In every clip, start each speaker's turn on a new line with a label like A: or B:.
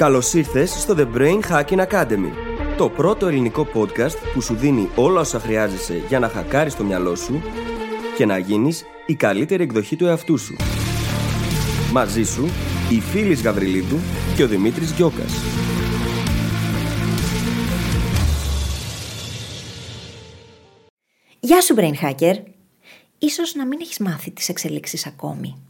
A: Καλώς ήρθες στο The Brain Hacking Academy, το πρώτο ελληνικό podcast που σου δίνει όλα όσα χρειάζεσαι για να χακάρεις το μυαλό σου και να γίνεις η καλύτερη εκδοχή του εαυτού σου. Μαζί σου, η Φίλης Γαβριλίδου και ο Δημήτρης Γιώκας.
B: Γεια σου Brain Hacker! Ίσως να μην έχεις μάθει τις εξελίξεις ακόμη.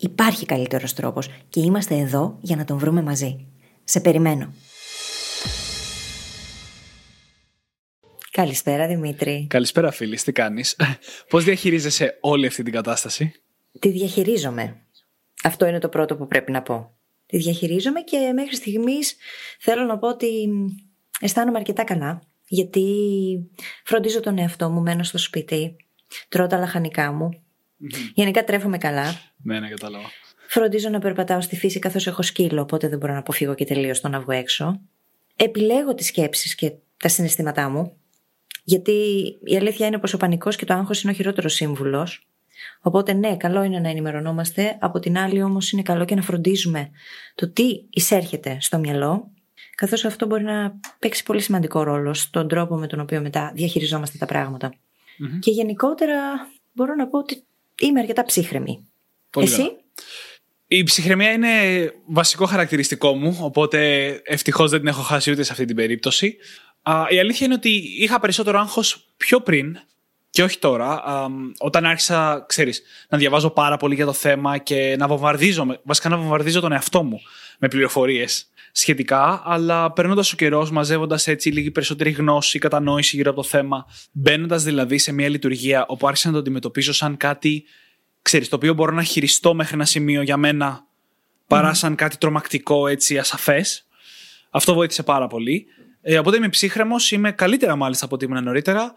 B: Υπάρχει καλύτερος τρόπος και είμαστε εδώ για να τον βρούμε μαζί. Σε περιμένω. Καλησπέρα Δημήτρη.
C: Καλησπέρα φίλη, τι κάνεις; Πώς διαχειρίζεσαι όλη αυτή την κατάσταση;
B: Τη διαχειρίζομαι. Αυτό είναι το πρώτο που πρέπει να πω. Τη διαχειρίζομαι και μέχρι στιγμής θέλω να πω ότι αισθάνομαι αρκετά καλά. Γιατί φροντίζω τον εαυτό μου, μένω στο σπίτι, τρώω τα λαχανικά μου, Mm-hmm. Γενικά τρέφομαι καλά.
C: Ναι, ναι, κατάλαβα.
B: Φροντίζω να περπατάω στη φύση καθώς έχω σκύλο, οπότε δεν μπορώ να αποφύγω και τελείως το να βγω έξω. Επιλέγω τις σκέψεις και τα συναισθήματά μου. Γιατί η αλήθεια είναι πως ο πανικός και το άγχος είναι ο χειρότερος σύμβουλος. Οπότε, ναι, καλό είναι να ενημερωνόμαστε. Από την άλλη, όμως, είναι καλό και να φροντίζουμε το τι εισέρχεται στο μυαλό, καθώς αυτό μπορεί να παίξει πολύ σημαντικό ρόλο στον τρόπο με τον οποίο μετά διαχειριζόμαστε τα πραγματα mm-hmm. Και γενικότερα μπορώ να πω ότι είμαι αρκετά ψύχρεμη. Πολύ Εσύ;
C: Η ψυχραιμία είναι βασικό χαρακτηριστικό μου, οπότε ευτυχώς δεν την έχω χάσει ούτε σε αυτή την περίπτωση. η αλήθεια είναι ότι είχα περισσότερο άγχος πιο πριν και όχι τώρα, όταν άρχισα, ξέρεις, να διαβάζω πάρα πολύ για το θέμα και να βομβαρδίζω, βασικά να βομβαρδίζω τον εαυτό μου με πληροφορίες σχετικά, αλλά περνώντας ο καιρός, μαζεύοντας έτσι λίγη περισσότερη γνώση, κατανόηση γύρω από το θέμα, μπαίνοντας δηλαδή σε μια λειτουργία όπου άρχισα να το αντιμετωπίζω σαν κάτι, ξέρεις, το οποίο μπορώ να χειριστώ μέχρι ένα σημείο για μένα, παρά σαν κάτι τρομακτικό, έτσι, ασαφές. Αυτό βοήθησε πάρα πολύ. Ε, οπότε είμαι ψύχρεμος, είμαι καλύτερα μάλιστα από ό,τι ήμουν νωρίτερα.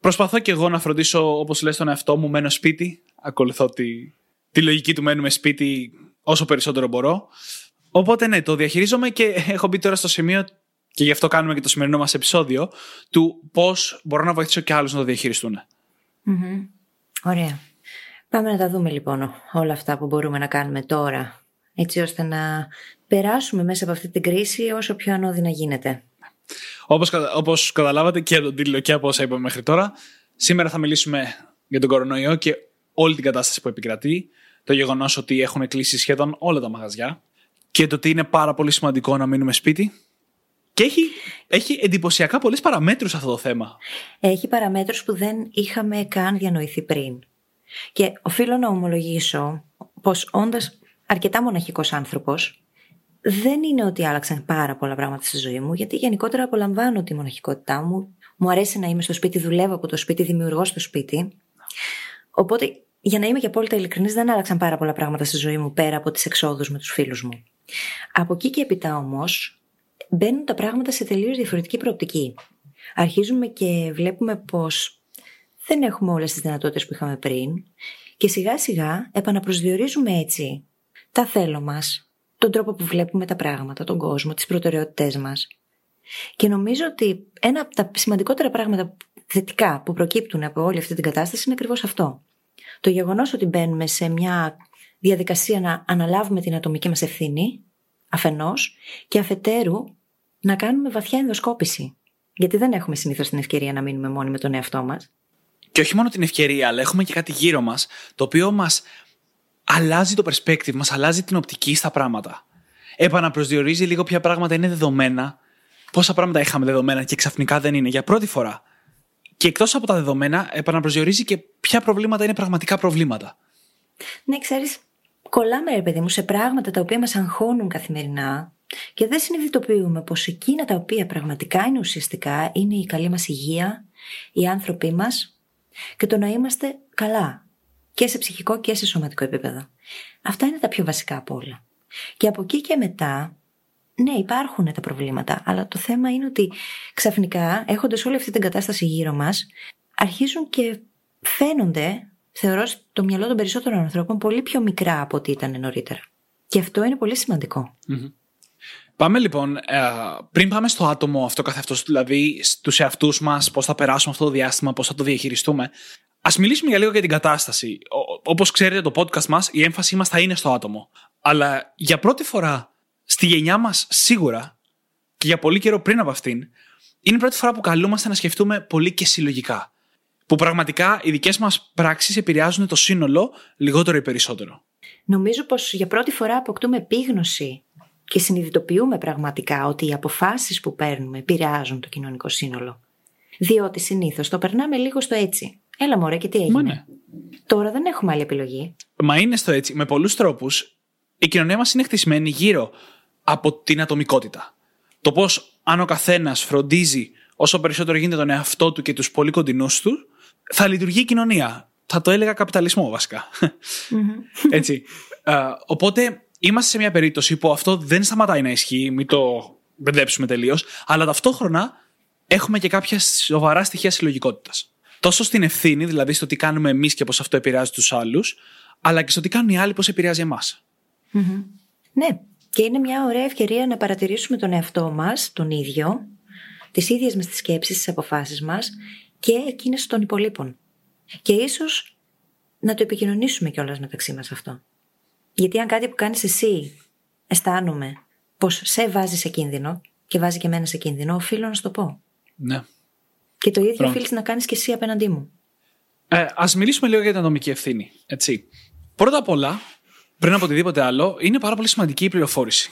C: Προσπαθώ και εγώ να φροντίσω, όπως λες, τον εαυτό μου, μένω σπίτι. Ακολουθώ τη, τη λογική του μένουμε σπίτι όσο περισσότερο μπορώ. Οπότε ναι, το διαχειρίζομαι και έχω μπει τώρα στο σημείο και γι' αυτό κάνουμε και το σημερινό μας επεισόδιο του πώς μπορώ να βοηθήσω και άλλους να το διαχειριστούν.
B: Mm-hmm. Ωραία. Πάμε να τα δούμε λοιπόν όλα αυτά που μπορούμε να κάνουμε τώρα έτσι ώστε να περάσουμε μέσα από αυτή την κρίση όσο πιο ανώδυνα γίνεται.
C: Όπως, όπως καταλάβατε και τον τίτλο και από όσα είπαμε μέχρι τώρα, σήμερα θα μιλήσουμε για τον κορονοϊό και όλη την κατάσταση που επικρατεί, το γεγονός ότι έχουν κλείσει σχεδόν όλα τα μαγαζιά, και το ότι είναι πάρα πολύ σημαντικό να μείνουμε σπίτι. Και έχει, έχει εντυπωσιακά πολλές παραμέτρους αυτό το θέμα.
B: Έχει παραμέτρους που δεν είχαμε καν διανοηθεί πριν. Και οφείλω να ομολογήσω πως όντας αρκετά μοναχικός άνθρωπος, δεν είναι ότι άλλαξαν πάρα πολλά πράγματα στη ζωή μου, γιατί γενικότερα απολαμβάνω τη μοναχικότητά μου. Μου αρέσει να είμαι στο σπίτι, δουλεύω από το σπίτι, δημιουργώ στο σπίτι. Οπότε, για να είμαι και απόλυτα ειλικρινής, δεν άλλαξαν πάρα πολλά πράγματα στη ζωή μου πέρα από τις εξόδους με τους φίλους μου. Από εκεί και έπειτα όμως μπαίνουν τα πράγματα σε τελείως διαφορετική προοπτική. Αρχίζουμε και βλέπουμε πως δεν έχουμε όλες τις δυνατότητες που είχαμε πριν και σιγά σιγά επαναπροσδιορίζουμε έτσι τα θέλω μας, τον τρόπο που βλέπουμε τα πράγματα, τον κόσμο, τις προτεραιότητές μας. Και νομίζω ότι ένα από τα σημαντικότερα πράγματα θετικά που προκύπτουν από όλη αυτή την κατάσταση είναι ακριβώς αυτό. Το γεγονός ότι μπαίνουμε σε μια διαδικασία να αναλάβουμε την ατομική μας ευθύνη, αφενός και αφετέρου να κάνουμε βαθιά ενδοσκόπηση. Γιατί δεν έχουμε συνήθως την ευκαιρία να μείνουμε μόνοι με τον εαυτό μας.
C: Και όχι μόνο την ευκαιρία, αλλά έχουμε και κάτι γύρω μας, το οποίο μας αλλάζει το perspective, μας αλλάζει την οπτική στα πράγματα. Επαναπροσδιορίζει λίγο ποια πράγματα είναι δεδομένα, πόσα πράγματα είχαμε δεδομένα και ξαφνικά δεν είναι για πρώτη φορά. Και εκτός από τα δεδομένα, επαναπροσδιορίζει και ποια προβλήματα είναι πραγματικά προβλήματα.
B: Ναι, ξέρεις, κολλάμε, ρε παιδί μου, σε πράγματα τα οποία μας αγχώνουν καθημερινά και δεν συνειδητοποιούμε πως εκείνα τα οποία πραγματικά είναι ουσιαστικά είναι η καλή μας υγεία, οι άνθρωποι μας και το να είμαστε καλά και σε ψυχικό και σε σωματικό επίπεδο. Αυτά είναι τα πιο βασικά από όλα. Και από εκεί και μετά, ναι, υπάρχουν τα προβλήματα, αλλά το θέμα είναι ότι ξαφνικά, έχοντας όλη αυτή την κατάσταση γύρω μας, αρχίζουν και φαίνονται, θεωρώ, στο μυαλό των περισσότερων ανθρώπων πολύ πιο μικρά από ό,τι ήταν νωρίτερα. Και αυτό είναι πολύ
C: Πάμε λοιπόν, ε, πριν πάμε στο άτομο αυτό καθ' δηλαδή στους εαυτούς μας, πώς θα περάσουμε αυτό το διάστημα, πώς θα το διαχειριστούμε, ας μιλήσουμε για λίγο για την κατάσταση. Όπως ξέρετε, το podcast μας, η έμφασή μας θα είναι στο άτομο. Αλλά για πρώτη φορά στη γενιά μας, σίγουρα, και για πολύ καιρό πριν από αυτήν, είναι η πρώτη φορά που καλούμαστε να σκεφτούμε πολύ και συλλογικά. Που πραγματικά οι δικές μας πράξεις επηρεάζουν το σύνολο λιγότερο ή περισσότερο.
B: Νομίζω πως για πρώτη φορά αποκτούμε επίγνωση και συνειδητοποιούμε πραγματικά ότι οι αποφάσεις που παίρνουμε επηρεάζουν το κοινωνικό σύνολο. Διότι συνήθως το περνάμε λίγο στο έτσι. Έλα μωρέ και τι έγινε;
C: ναι.
B: Τώρα δεν έχουμε άλλη επιλογή.
C: Μα είναι στο έτσι. Με πολλούς τρόπους η κοινωνία μας είναι χτισμένη γύρω από την ατομικότητα. Το πώς αν ο καθένας φροντίζει όσο περισσότερο γίνεται τον εαυτό του και τους πολύ κοντινούς του, θα λειτουργεί η κοινωνία. Θα το έλεγα καπιταλισμό βασικά. Έτσι. οπότε είμαστε σε μια περίπτωση που αυτό δεν σταματάει να ισχύει, μην το μπερδέψουμε τελείως, αλλά ταυτόχρονα έχουμε και κάποια σοβαρά στοιχεία συλλογικότητας. Τόσο στην ευθύνη, δηλαδή στο τι κάνουμε εμείς και πώς αυτό επηρεάζει τους άλλους, αλλά και στο τι κάνουν οι άλλοι, πώς επηρεάζει
B: Ναι, και είναι μια ωραία ευκαιρία να παρατηρήσουμε τον εαυτό μας, τον ίδιο, τις ίδιες μας τις σκέψεις, τις αποφάσεις μας και εκείνες των υπολείπων. Και ίσως να το επικοινωνήσουμε κιόλας μεταξύ μας αυτό. Γιατί αν κάτι που κάνεις εσύ αισθάνομαι πως σε βάζει σε κίνδυνο και βάζει και εμένα σε κίνδυνο, οφείλω να σου το πω.
C: Ναι.
B: Και το ίδιο οφείλεις να κάνεις και εσύ απέναντί μου.
C: Ε, Α μιλήσουμε λίγο για την ατομική ευθύνη. Έτσι. Πρώτα απ' όλα, πριν από οτιδήποτε άλλο, είναι πάρα πολύ σημαντική η πληροφόρηση.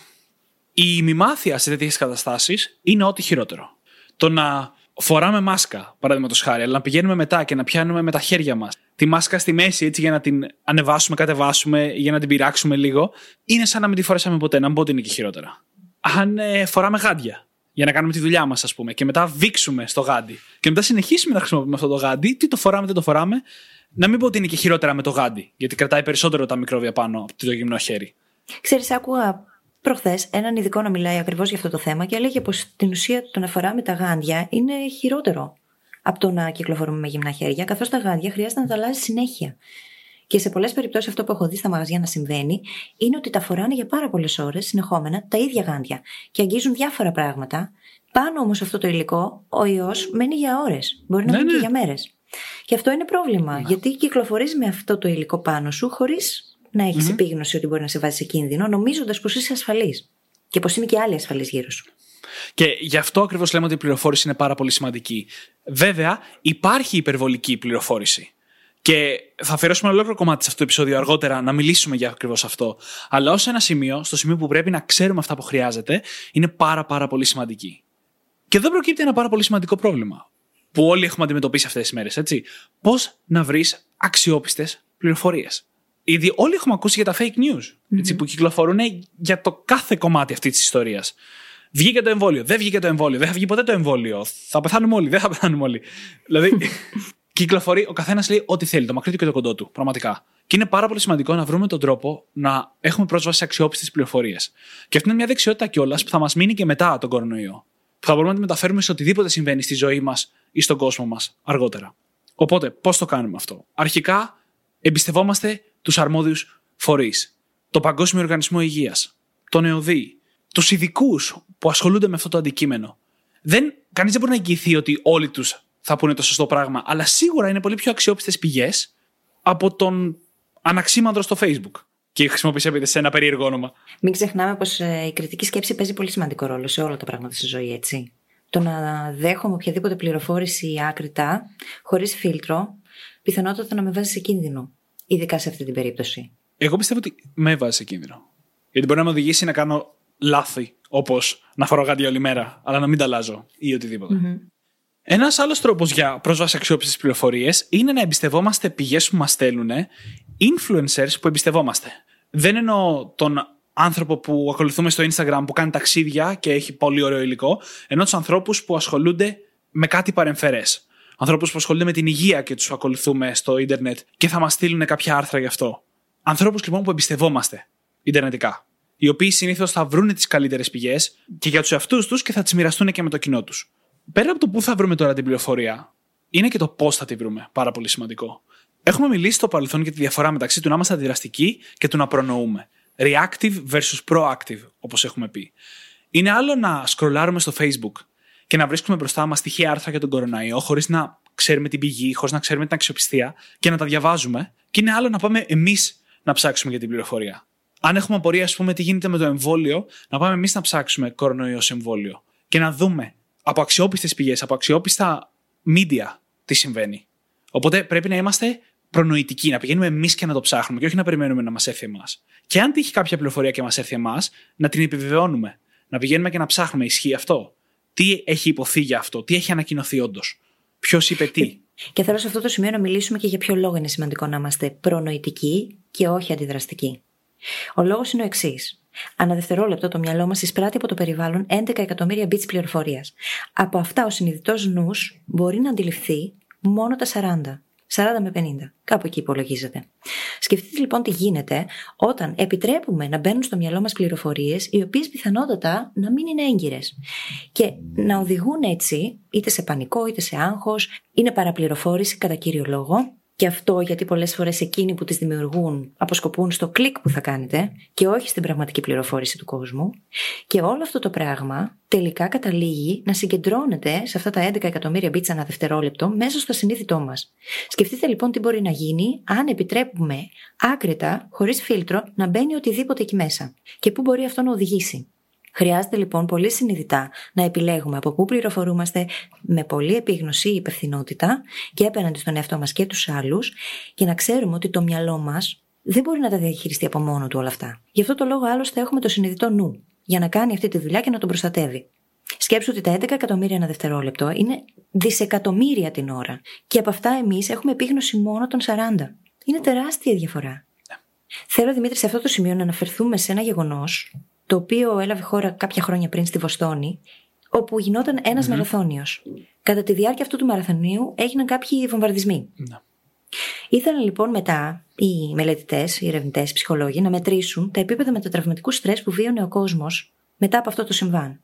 C: Η μημάθεια σε τέτοιες καταστάσεις είναι ό,τι χειρότερο. Το να φοράμε μάσκα, παραδείγματος χάρη, αλλά να πηγαίνουμε μετά και να πιάνουμε με τα χέρια μας τη μάσκα στη μέση έτσι για να την ανεβάσουμε, κατεβάσουμε, για να την πειράξουμε λίγο, είναι σαν να μην τη φορέσαμε ποτέ, να μην πω ότι είναι και χειρότερα. Αν ε, φοράμε γάντια για να κάνουμε τη δουλειά μας, ας πούμε, και μετά βήξουμε στο γάντι και μετά συνεχίσουμε να χρησιμοποιούμε αυτό το γάντι, τι το φοράμε, δεν το φοράμε, να μην πω ότι είναι και χειρότερα με το γάντι, γιατί κρατάει περισσότερο τα μικρόβια πάνω από το γυμνό χέρι.
B: Ξέρεις, άκουγα προχθές έναν ειδικό να μιλάει ακριβώς για αυτό το θέμα και έλεγε πως στην ουσία το να φοράμε τα γάντια είναι χειρότερο από το να κυκλοφορούμε με γυμνά χέρια, καθώς τα γάντια χρειάζεται να τα αλλάζει συνέχεια. Και σε πολλές περιπτώσεις αυτό που έχω δει στα μαγαζιά να συμβαίνει είναι ότι τα φοράνε για πάρα πολλές ώρες συνεχόμενα τα ίδια γάντια και αγγίζουν διάφορα πράγματα. Πάνω όμως αυτό το υλικό, ο ιός μένει για ώρες. Μπορεί να ναι, μείνει και ναι. για μέρες. Και αυτό είναι πρόβλημα, ναι. γιατί κυκλοφορείς με αυτό το υλικό πάνω σου χωρίς να έχεις mm-hmm. επίγνωση ότι μπορεί να σε βάζει σε κίνδυνο, νομίζοντας πως είσαι ασφαλής. Και πως είναι και άλλοι ασφαλεί γύρω σου.
C: Και γι' αυτό ακριβώς λέμε ότι η πληροφόρηση είναι πάρα πολύ σημαντική. Βέβαια, υπάρχει υπερβολική πληροφόρηση. Και θα αφιερώσουμε ένα ολόκληρο κομμάτι σε αυτό το επεισόδιο αργότερα να μιλήσουμε για ακριβώς αυτό. Αλλά ως ένα σημείο, στο σημείο που πρέπει να ξέρουμε αυτά που χρειάζεται, είναι πάρα πάρα πολύ σημαντική. Και εδώ προκύπτει ένα πάρα πολύ σημαντικό πρόβλημα. Που όλοι έχουμε αντιμετωπίσει αυτές τις μέρες, έτσι. Πώς να βρεις αξιόπιστες πληροφορίες. Ήδη όλοι έχουμε ακούσει για τα fake news, έτσι, που κυκλοφορούν για το κάθε κομμάτι αυτής της ιστορίας. Βγήκε το εμβόλιο. Δεν βγήκε το εμβόλιο. Δεν θα βγει ποτέ το εμβόλιο. Θα πεθάνουμε όλοι. Δεν θα πεθάνουμε όλοι. δηλαδή, κυκλοφορεί, ο καθένας λέει ό,τι θέλει, το μακρύ του και το κοντό του. Πραγματικά. Και είναι πάρα πολύ σημαντικό να βρούμε τον τρόπο να έχουμε πρόσβαση σε αξιόπιστες πληροφορίες. Και αυτή είναι μια δεξιότητα κιόλας που θα μας μείνει και μετά τον κορονοϊό. Που θα μπορούμε να τη μεταφέρουμε σε οτιδήποτε συμβαίνει στη ζωή μας ή στον κόσμο μας αργότερα. Οπότε, πώς το κάνουμε αυτό; Αρχικά, εμπιστευόμαστε τους αρμόδιους φορείς. Το Παγκόσμιο Οργανισμό Υγείας, τον ΕΟΔΗ, τους ειδικούς που ασχολούνται με αυτό το αντικείμενο. Δεν, κανείς δεν μπορεί να εγγυηθεί ότι όλοι τους θα πούνε το σωστό πράγμα, αλλά σίγουρα είναι πολύ πιο αξιόπιστες πηγές από τον αναξίμανδρο στο Facebook. Και χρησιμοποίησε επειδή σε ένα περίεργο όνομα.
B: Μην ξεχνάμε πως ε, η κριτική σκέψη παίζει πολύ σημαντικό ρόλο σε όλα τα πράγματα στη ζωή, έτσι. Το να δέχομαι οποιαδήποτε πληροφόρηση άκρητα, χωρίς φίλτρο, πιθανότατα να με βάζει σε κίνδυνο. Ειδικά σε αυτή την περίπτωση.
C: Εγώ πιστεύω ότι με βάζει σε κίνδυνο. Γιατί μπορεί να με οδηγήσει να κάνω λάθη, όπως να φορώ γάντια όλη μέρα, αλλά να μην τα αλλάζω ή οτιδήποτε. Mm-hmm. Ένας άλλος τρόπος για πρόσβαση αξιόπιστες πληροφορίες είναι να εμπιστευόμαστε πηγές που μας στέλνουν influencers που εμπιστευόμαστε. Δεν εννοώ τον άνθρωπο που ακολουθούμε στο Instagram που κάνει ταξίδια και έχει πολύ ωραίο υλικό, ενώ τους ανθρώπους που ασχολούνται με κάτι παρεμφερές. Ανθρώπους που ασχολούνται με την υγεία και τους ακολουθούμε στο Ιντερνετ και θα μας στείλουν κάποια άρθρα γι' αυτό. Ανθρώπους λοιπόν που εμπιστευόμαστε Ιντερνετικά. Οι οποίοι συνήθως θα βρουν τις καλύτερες πηγές και για τους εαυτούς τους και θα τις μοιραστούν και με το κοινό τους. Πέρα από το πού θα βρούμε τώρα την πληροφορία, είναι και το πώς θα τη βρούμε. Πάρα πολύ σημαντικό. Έχουμε μιλήσει στο παρελθόν για τη διαφορά μεταξύ του να είμαστε αντιδραστικοί και του να προνοούμε. Reactive versus proactive, όπως έχουμε πει. Είναι άλλο να σκρολάρουμε στο Facebook και να βρίσκουμε μπροστά μας τυχαία άρθρα για τον κοροναϊό, χωρίς να ξέρουμε την πηγή, χωρίς να ξέρουμε την αξιοπιστία και να τα διαβάζουμε. Και είναι άλλο να πάμε εμείς να ψάξουμε για την πληροφορία. Αν έχουμε απορία, ας πούμε, τι γίνεται με το εμβόλιο, να πάμε εμείς να ψάξουμε κορονοϊό εμβόλιο και να δούμε από αξιόπιστες πηγές, από αξιόπιστα media τι συμβαίνει. Οπότε πρέπει να είμαστε προνοητικοί, να πηγαίνουμε εμείς και να το ψάχνουμε και όχι να περιμένουμε να μας έρθει εμάς. Και αν τύχει κάποια πληροφορία και μας έρθει εμάς, να την επιβεβαιώνουμε. Να πηγαίνουμε και να ψάχνουμε, ισχύει αυτό; Τι έχει υποθεί για αυτό, τι έχει ανακοινωθεί όντως. Ποιος είπε τι.
B: Και θέλω σε αυτό το σημείο να μιλήσουμε και για ποιο λόγο είναι σημαντικό να είμαστε προνοητικοί και όχι αντιδραστικοί. Ο λόγος είναι ο εξής. Ανά δευτερόλεπτο το μυαλό μας εισπράττει από το περιβάλλον 11 εκατομμύρια bits πληροφορίας. Από αυτά ο συνειδητός νους μπορεί να αντιληφθεί μόνο τα 40. 40 με 50. Κάπου εκεί υπολογίζεται. Σκεφτείτε λοιπόν τι γίνεται όταν επιτρέπουμε να μπαίνουν στο μυαλό μας πληροφορίες οι οποίες πιθανότατα να μην είναι έγκυρες. Και να οδηγούν έτσι είτε σε πανικό είτε σε άγχος, είναι παραπληροφόρηση κατά κύριο λόγο και αυτό γιατί πολλές φορές εκείνοι που τις δημιουργούν αποσκοπούν στο κλικ που θα κάνετε και όχι στην πραγματική πληροφόρηση του κόσμου. Και όλο αυτό το πράγμα τελικά καταλήγει να συγκεντρώνεται σε αυτά τα 11 εκατομμύρια μπίτσα ανά δευτερόλεπτο μέσα στο συνείδητό μας. Σκεφτείτε λοιπόν τι μπορεί να γίνει αν επιτρέπουμε άκρητα, χωρίς φίλτρο, να μπαίνει οτιδήποτε εκεί μέσα. Και πού μπορεί αυτό να οδηγήσει. Χρειάζεται λοιπόν πολύ συνειδητά να επιλέγουμε από πού πληροφορούμαστε με πολλή επίγνωση ή υπευθυνότητα και απέναντι στον εαυτό μας και τους άλλους και να ξέρουμε ότι το μυαλό μας δεν μπορεί να τα διαχειριστεί από μόνο του όλα αυτά. Γι' αυτό το λόγο άλλωστε έχουμε το συνειδητό νου για να κάνει αυτή τη δουλειά και να τον προστατεύει. Σκέψου ότι τα 11 εκατομμύρια ένα δευτερόλεπτο είναι δισεκατομμύρια την ώρα. Και από αυτά εμείς έχουμε επίγνωση μόνο των 40. Είναι τεράστια διαφορά. Ναι. Θέλω, Δημήτρη, σε αυτό το σημείο να αναφερθούμε σε ένα γεγονός το οποίο έλαβε χώρα κάποια χρόνια πριν στη Βοστόνη, όπου γινόταν ένας mm-hmm. μαραθώνιος. Κατά τη διάρκεια αυτού του μαραθωνίου έγιναν κάποιοι βομβαρδισμοί. Ναι. Ήθελαν λοιπόν μετά οι μελετητές, οι ερευνητές, οι ψυχολόγοι να μετρήσουν τα επίπεδα μετατραυματικού στρες που βίωνε ο κόσμος μετά από αυτό το συμβάν.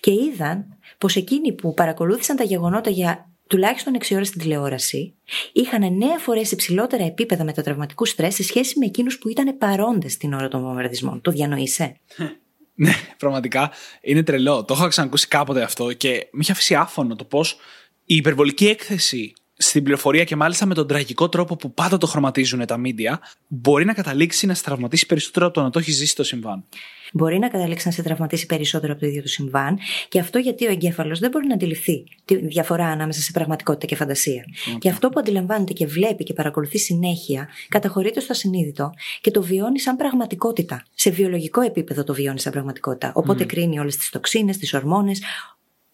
B: Και είδαν πως εκείνοι που παρακολούθησαν τα γεγονότα για τουλάχιστον 6 ώρες στην τηλεόραση, είχαν 9 φορές υψηλότερα επίπεδα μετατραυματικού στρες σε σχέση με εκείνους που ήταν παρόντες την ώρα των βομβαρδισμών. Το διανοείσαι;
C: ναι, πραγματικά είναι τρελό. Το έχω ξανακούσει κάποτε αυτό και με είχε αφήσει άφωνο το πώς η υπερβολική έκθεση στην πληροφορία και μάλιστα με τον τραγικό τρόπο που πάντα το χρωματίζουν τα μίντια, μπορεί να καταλήξει να σε τραυματίσει περισσότερο από το να το έχει ζήσει το συμβάν
B: μπορεί να καταλήξει να σε τραυματίσει περισσότερο από το ίδιο το συμβάν. Και αυτό γιατί ο εγκέφαλος δεν μπορεί να αντιληφθεί τη διαφορά ανάμεσα σε πραγματικότητα και φαντασία. Okay. Και αυτό που αντιλαμβάνεται και βλέπει και παρακολουθεί συνέχεια, καταχωρείται στο ασυνείδητο και το βιώνει σαν πραγματικότητα. Σε βιολογικό επίπεδο το βιώνει σαν πραγματικότητα. Οπότε mm. κρίνει όλες τις τοξίνες, τις ορμόνες,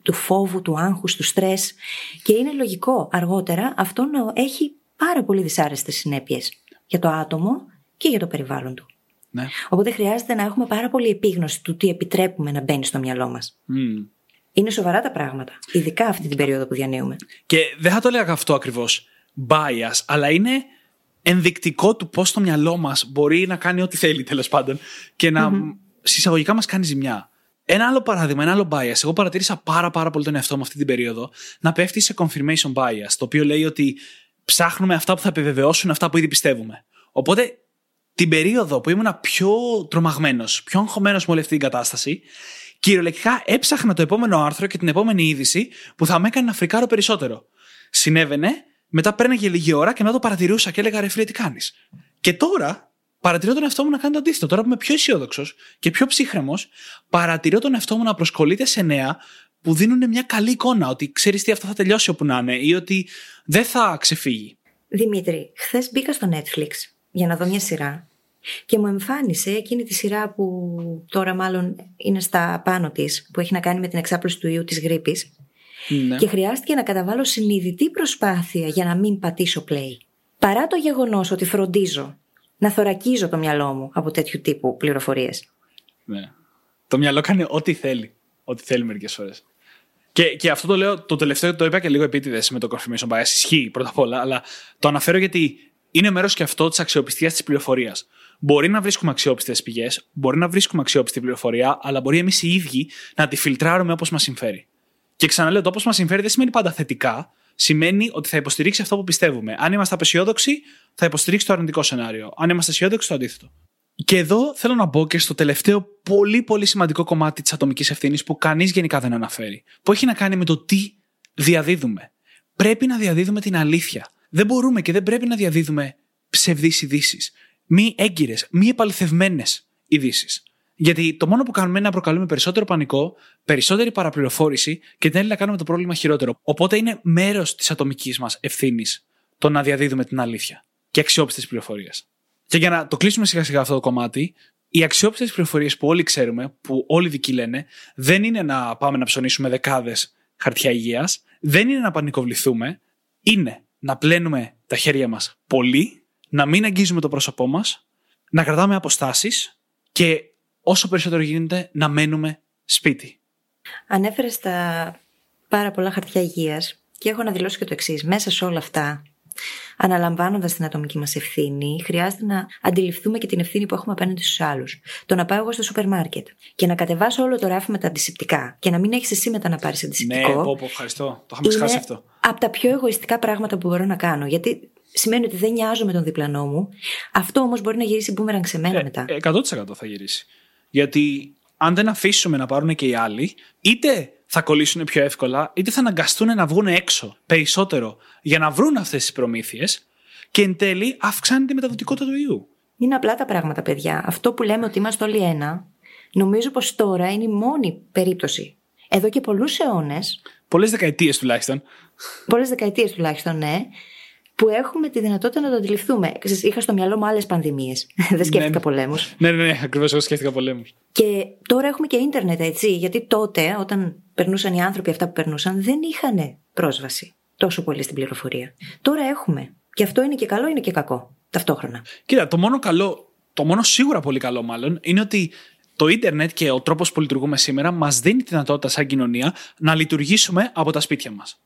B: του φόβου, του άγχους, του στρες. Και είναι λογικό αργότερα αυτό να έχει πάρα πολύ δυσάρεστες συνέπειες για το άτομο και για το περιβάλλον του. Ναι. Οπότε χρειάζεται να έχουμε πάρα πολύ επίγνωση του τι επιτρέπουμε να μπαίνει στο μυαλό μας. Mm. Είναι σοβαρά τα πράγματα. Ειδικά αυτή την περίοδο που διανύουμε.
C: Και δεν θα το έλεγα αυτό ακριβώς bias, αλλά είναι ενδεικτικό του πώς το μυαλό μας μπορεί να κάνει ό,τι θέλει τέλος πάντων και να mm-hmm. συσσαγωγικά μας κάνει ζημιά. Ένα άλλο παράδειγμα, ένα άλλο bias. Εγώ παρατήρησα πάρα, πάρα πολύ τον εαυτό μου αυτή την περίοδο να πέφτει σε confirmation bias, το οποίο λέει ότι ψάχνουμε αυτά που θα επιβεβαιώσουν αυτά που ήδη πιστεύουμε. Οπότε την περίοδο που ήμουν πιο τρομαγμένος, πιο αγχωμένος με όλη αυτή την κατάσταση, κυριολεκτικά έψαχνα το επόμενο άρθρο και την επόμενη είδηση που θα με έκανε να φρικάρω περισσότερο. Συνέβαινε, μετά πέρναγε λίγη ώρα και μετά το παρατηρούσα και έλεγα ρε φίλε τι κάνεις. Και τώρα παρατηρώ τον εαυτό μου να κάνει το αντίθετο. Τώρα που είμαι πιο αισιόδοξος και πιο ψύχρεμος, παρατηρώ τον εαυτό μου να προσκολείται σε νέα που δίνουν μια καλή εικόνα ότι ξέρεις τι αυτό θα τελειώσει όπου να είναι ή ότι δεν θα ξεφύγει.
B: Δημήτρη, χθες μπήκα στο Netflix για να δω μια σειρά και μου εμφάνισε εκείνη τη σειρά που τώρα μάλλον είναι στα πάνω της, που έχει να κάνει με την εξάπλωση του ιού της γρήπης.
C: Ναι.
B: Και χρειάστηκε να καταβάλω συνειδητή προσπάθεια για να μην πατήσω play. Παρά το γεγονός ότι φροντίζω να θωρακίζω το μυαλό μου από τέτοιου τύπου πληροφορίες.
C: Ναι. Το μυαλό κάνει ό,τι θέλει. Ό,τι θέλει μερικές φορές. Και, και αυτό το λέω, το τελευταίο το είπα και λίγο επίτηδες με το confirmation bias. Ισχύει πρώτα απ' όλα, αλλά το αναφέρω γιατί είναι μέρος και αυτό της αξιοπιστίας της πληροφορίας. Μπορεί να βρίσκουμε αξιόπιστες πηγές, μπορεί να βρίσκουμε αξιόπιστη πληροφορία, αλλά μπορεί εμείς οι ίδιοι να τη φιλτράρουμε όπως μας συμφέρει. Και ξαναλέω, το όπως μας συμφέρει δεν σημαίνει πάντα θετικά. Σημαίνει ότι θα υποστηρίξει αυτό που πιστεύουμε. Αν είμαστε απεσιόδοξοι, θα υποστηρίξει το αρνητικό σενάριο. Αν είμαστε αισιόδοξοι, το αντίθετο. Και εδώ θέλω να μπω και στο τελευταίο πολύ πολύ σημαντικό κομμάτι της ατομικής ευθύνης που κανείς γενικά δεν αναφέρει. Που έχει να κάνει με το τι διαδίδουμε. Πρέπει να διαδίδουμε την αλήθεια. Δεν μπορούμε και δεν πρέπει να διαδίδουμε ψευδείς ειδήσεις. Μη έγκυρες, μη επαληθευμένες ειδήσεις. Γιατί το μόνο που κάνουμε είναι να προκαλούμε περισσότερο πανικό, περισσότερη παραπληροφόρηση και την άλλη να κάνουμε το πρόβλημα χειρότερο. Οπότε είναι μέρος της ατομικής μας ευθύνης το να διαδίδουμε την αλήθεια και αξιόπιστες πληροφορίες. Και για να το κλείσουμε σιγά σιγά αυτό το κομμάτι, οι αξιόπιστες πληροφορίες που όλοι ξέρουμε, που όλοι δικοί λένε, δεν είναι να πάμε να ψωνίσουμε δεκάδες χαρτιά υγείας, δεν είναι να πανικοβληθούμε, είναι να πλένουμε τα χέρια μας πολύ, να μην αγγίζουμε το πρόσωπό μας, να κρατάμε αποστάσεις και όσο περισσότερο γίνεται να μένουμε σπίτι.
B: Ανέφερες τα πάρα πολλά χαρτιά υγείας και έχω να δηλώσω και το εξής. Μέσα σε όλα αυτά, αναλαμβάνοντας την ατομική μας ευθύνη, χρειάζεται να αντιληφθούμε και την ευθύνη που έχουμε απέναντι στους άλλους. Το να πάω εγώ στο σούπερ μάρκετ και να κατεβάσω όλο το ράφι με τα αντισηπτικά και να μην έχεις εσύ μετά να πάρεις αντισηπτικό.
C: Ναι, πω, πω, ευχαριστώ. Το είχαμε ξεχάσει αυτό.
B: Από τα πιο εγωιστικά πράγματα που μπορώ να κάνω. Γιατί σημαίνει ότι δεν νοιάζω με τον διπλανό μου. Αυτό όμως μπορεί να γυρίσει μπούμεραν σε μένα
C: Ε,
B: μετά.
C: 100% θα γυρίσει. Γιατί αν δεν αφήσουμε να πάρουν και οι άλλοι, είτε θα κολλήσουν πιο εύκολα, είτε θα αναγκαστούν να βγουν έξω περισσότερο για να βρουν αυτές τις προμήθειες και εν τέλει αυξάνεται η μεταδοτικότητα του ιού.
B: Είναι απλά τα πράγματα, παιδιά. Αυτό που λέμε ότι είμαστε όλοι ένα, νομίζω πως τώρα είναι η μόνη περίπτωση. Εδώ και πολλούς αιώνε,
C: Πολλές δεκαετίες τουλάχιστον.
B: πολλές δεκαετίες τουλάχιστον, ναι, που έχουμε τη δυνατότητα να το αντιληφθούμε. Ξέρεις, Είχα στο μυαλό μου άλλες πανδημίες. Δεν σκέφτηκα
C: ναι.
B: πολέμους.
C: ναι, ναι, ναι, ακριβώς εγώ σκέφτηκα πολέμους.
B: Και τώρα έχουμε και ίντερνετ, έτσι. Γιατί τότε, όταν περνούσαν οι άνθρωποι αυτά που περνούσαν, δεν είχαν πρόσβαση τόσο πολύ στην πληροφορία. Τώρα έχουμε. Και αυτό είναι και καλό, είναι και κακό. Ταυτόχρονα.
C: Κοίτα, το μόνο καλό, το μόνο σίγουρα πολύ καλό μάλλον, είναι ότι το ίντερνετ και ο τρόπος που λειτουργούμε σήμερα μας δίνει τη δυνατότητα σαν κοινωνία να λειτουργήσουμε από τα σπίτια μας.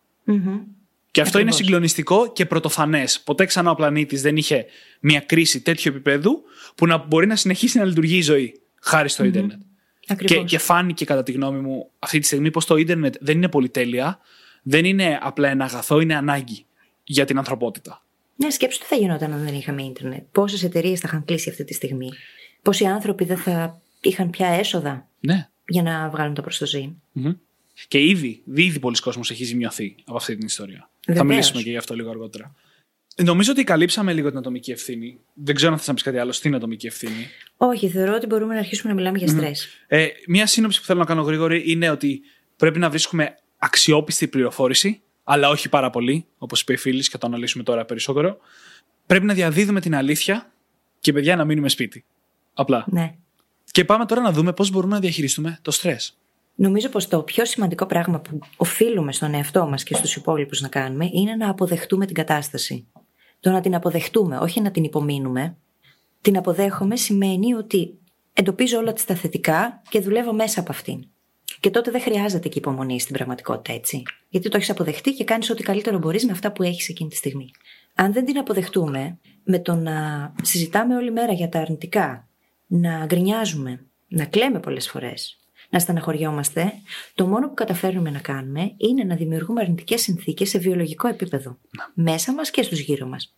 C: Και αυτό είναι
B: Ακριβώς.
C: συγκλονιστικό και πρωτοφανές. Ποτέ ξανά ο πλανήτης δεν είχε μια κρίση τέτοιου επίπεδου που να μπορεί να συνεχίσει να λειτουργεί η ζωή χάρη στο ίντερνετ.
B: Ακριβώς.
C: Και, και φάνηκε κατά τη γνώμη μου αυτή τη στιγμή πως το ίντερνετ δεν είναι πολυτέλεια, δεν είναι απλά ένα αγαθό, είναι ανάγκη για την ανθρωπότητα.
B: Ναι, σκέψου τι θα γινόταν αν δεν είχαμε ίντερνετ. Πόσες εταιρείες θα είχαν κλείσει αυτή τη στιγμή; Πόσοι άνθρωποι δεν θα είχαν πια έσοδα
C: Ναι.
B: για να βγάλουν το προστοζήν.
C: Μμμ. Και ήδη, ήδη πολλοί κόσμος έχει ζημιωθεί από αυτή την ιστορία. Θα
B: Βεβαίως.
C: μιλήσουμε και γι' αυτό λίγο αργότερα. Νομίζω ότι καλύψαμε λίγο την ατομική ευθύνη. Δεν ξέρω αν θα να πεις κάτι άλλο στην ατομική ευθύνη.
B: Όχι, θεωρώ ότι μπορούμε να αρχίσουμε να μιλάμε για στρες.
C: Ε, μία σύνοψη που θέλω να κάνω γρήγορη είναι ότι πρέπει να βρίσκουμε αξιόπιστη πληροφόρηση, αλλά όχι πάρα πολύ, όπως είπε η φίλης, και θα το αναλύσουμε τώρα περισσότερο. Πρέπει να διαδίδουμε την αλήθεια και παιδιά να μείνουμε σπίτι. Απλά.
B: Ναι.
C: Και πάμε τώρα να δούμε πώς μπορούμε να διαχειριστούμε το στρε.
B: Νομίζω πως το πιο σημαντικό πράγμα που οφείλουμε στον εαυτό μας και στους υπόλοιπους να κάνουμε είναι να αποδεχτούμε την κατάσταση. Το να την αποδεχτούμε, όχι να την υπομείνουμε. Την αποδέχομαι σημαίνει ότι εντοπίζω όλα τα θετικά και δουλεύω μέσα από αυτήν. Και τότε δεν χρειάζεται και υπομονή στην πραγματικότητα, έτσι. Γιατί το έχεις αποδεχτεί και κάνεις ό,τι καλύτερο μπορείς με αυτά που έχεις εκείνη τη στιγμή. Αν δεν την αποδεχτούμε, με το να συζητάμε όλη μέρα για τα αρνητικά, να γκρινιάζουμε, να κλαίμε πολλές φορές, να στεναχωριόμαστε, το μόνο που καταφέρνουμε να κάνουμε είναι να δημιουργούμε αρνητικές συνθήκες σε βιολογικό επίπεδο. Μέσα μας και στους γύρω μας.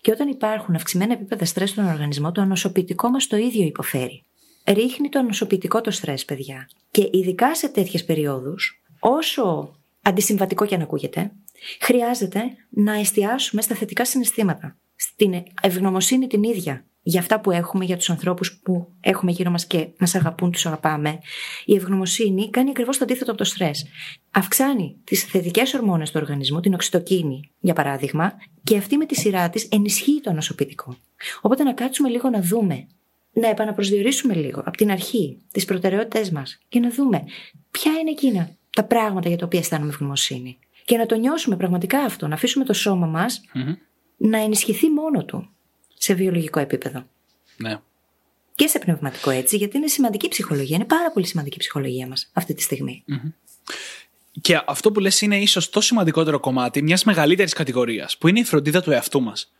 B: Και όταν υπάρχουν αυξημένα επίπεδα στρες στον οργανισμό, το ανοσοποιητικό μας το ίδιο υποφέρει. Ρίχνει το ανοσοποιητικό το στρες, παιδιά. Και ειδικά σε τέτοιες περιόδους, όσο αντισυμβατικό και αν ακούγεται, χρειάζεται να εστιάσουμε στα θετικά συναισθήματα. Στην ευγνωμοσύνη την ίδια. Για αυτά που έχουμε, για τους ανθρώπους που έχουμε γύρω μας και μας αγαπούν, τους αγαπάμε, η ευγνωμοσύνη κάνει ακριβώς το αντίθετο από το στρες. Αυξάνει τις θετικές ορμόνες του οργανισμού, την οξυτοκίνη, για παράδειγμα, και αυτή με τη σειρά της ενισχύει το ανοσοποιητικό. Οπότε να κάτσουμε λίγο να δούμε, να επαναπροσδιορίσουμε λίγο από την αρχή τις προτεραιότητές μας και να δούμε ποια είναι εκείνα τα πράγματα για τα οποία αισθάνομαι ευγνωμοσύνη. Και να το νιώσουμε πραγματικά αυτό, να αφήσουμε το σώμα μας να ενισχυθεί μόνο του σε βιολογικό επίπεδο.
C: Ναι.
B: Και σε πνευματικό έτσι, γιατί είναι σημαντική ψυχολογία. Είναι πάρα πολύ σημαντική η ψυχολογία μας αυτή τη στιγμη
C: Και αυτό που λες είναι ίσως το σημαντικότερο κομμάτι μιας μεγαλύτερης κατηγορίας, που είναι η φροντίδα του εαυτού μας.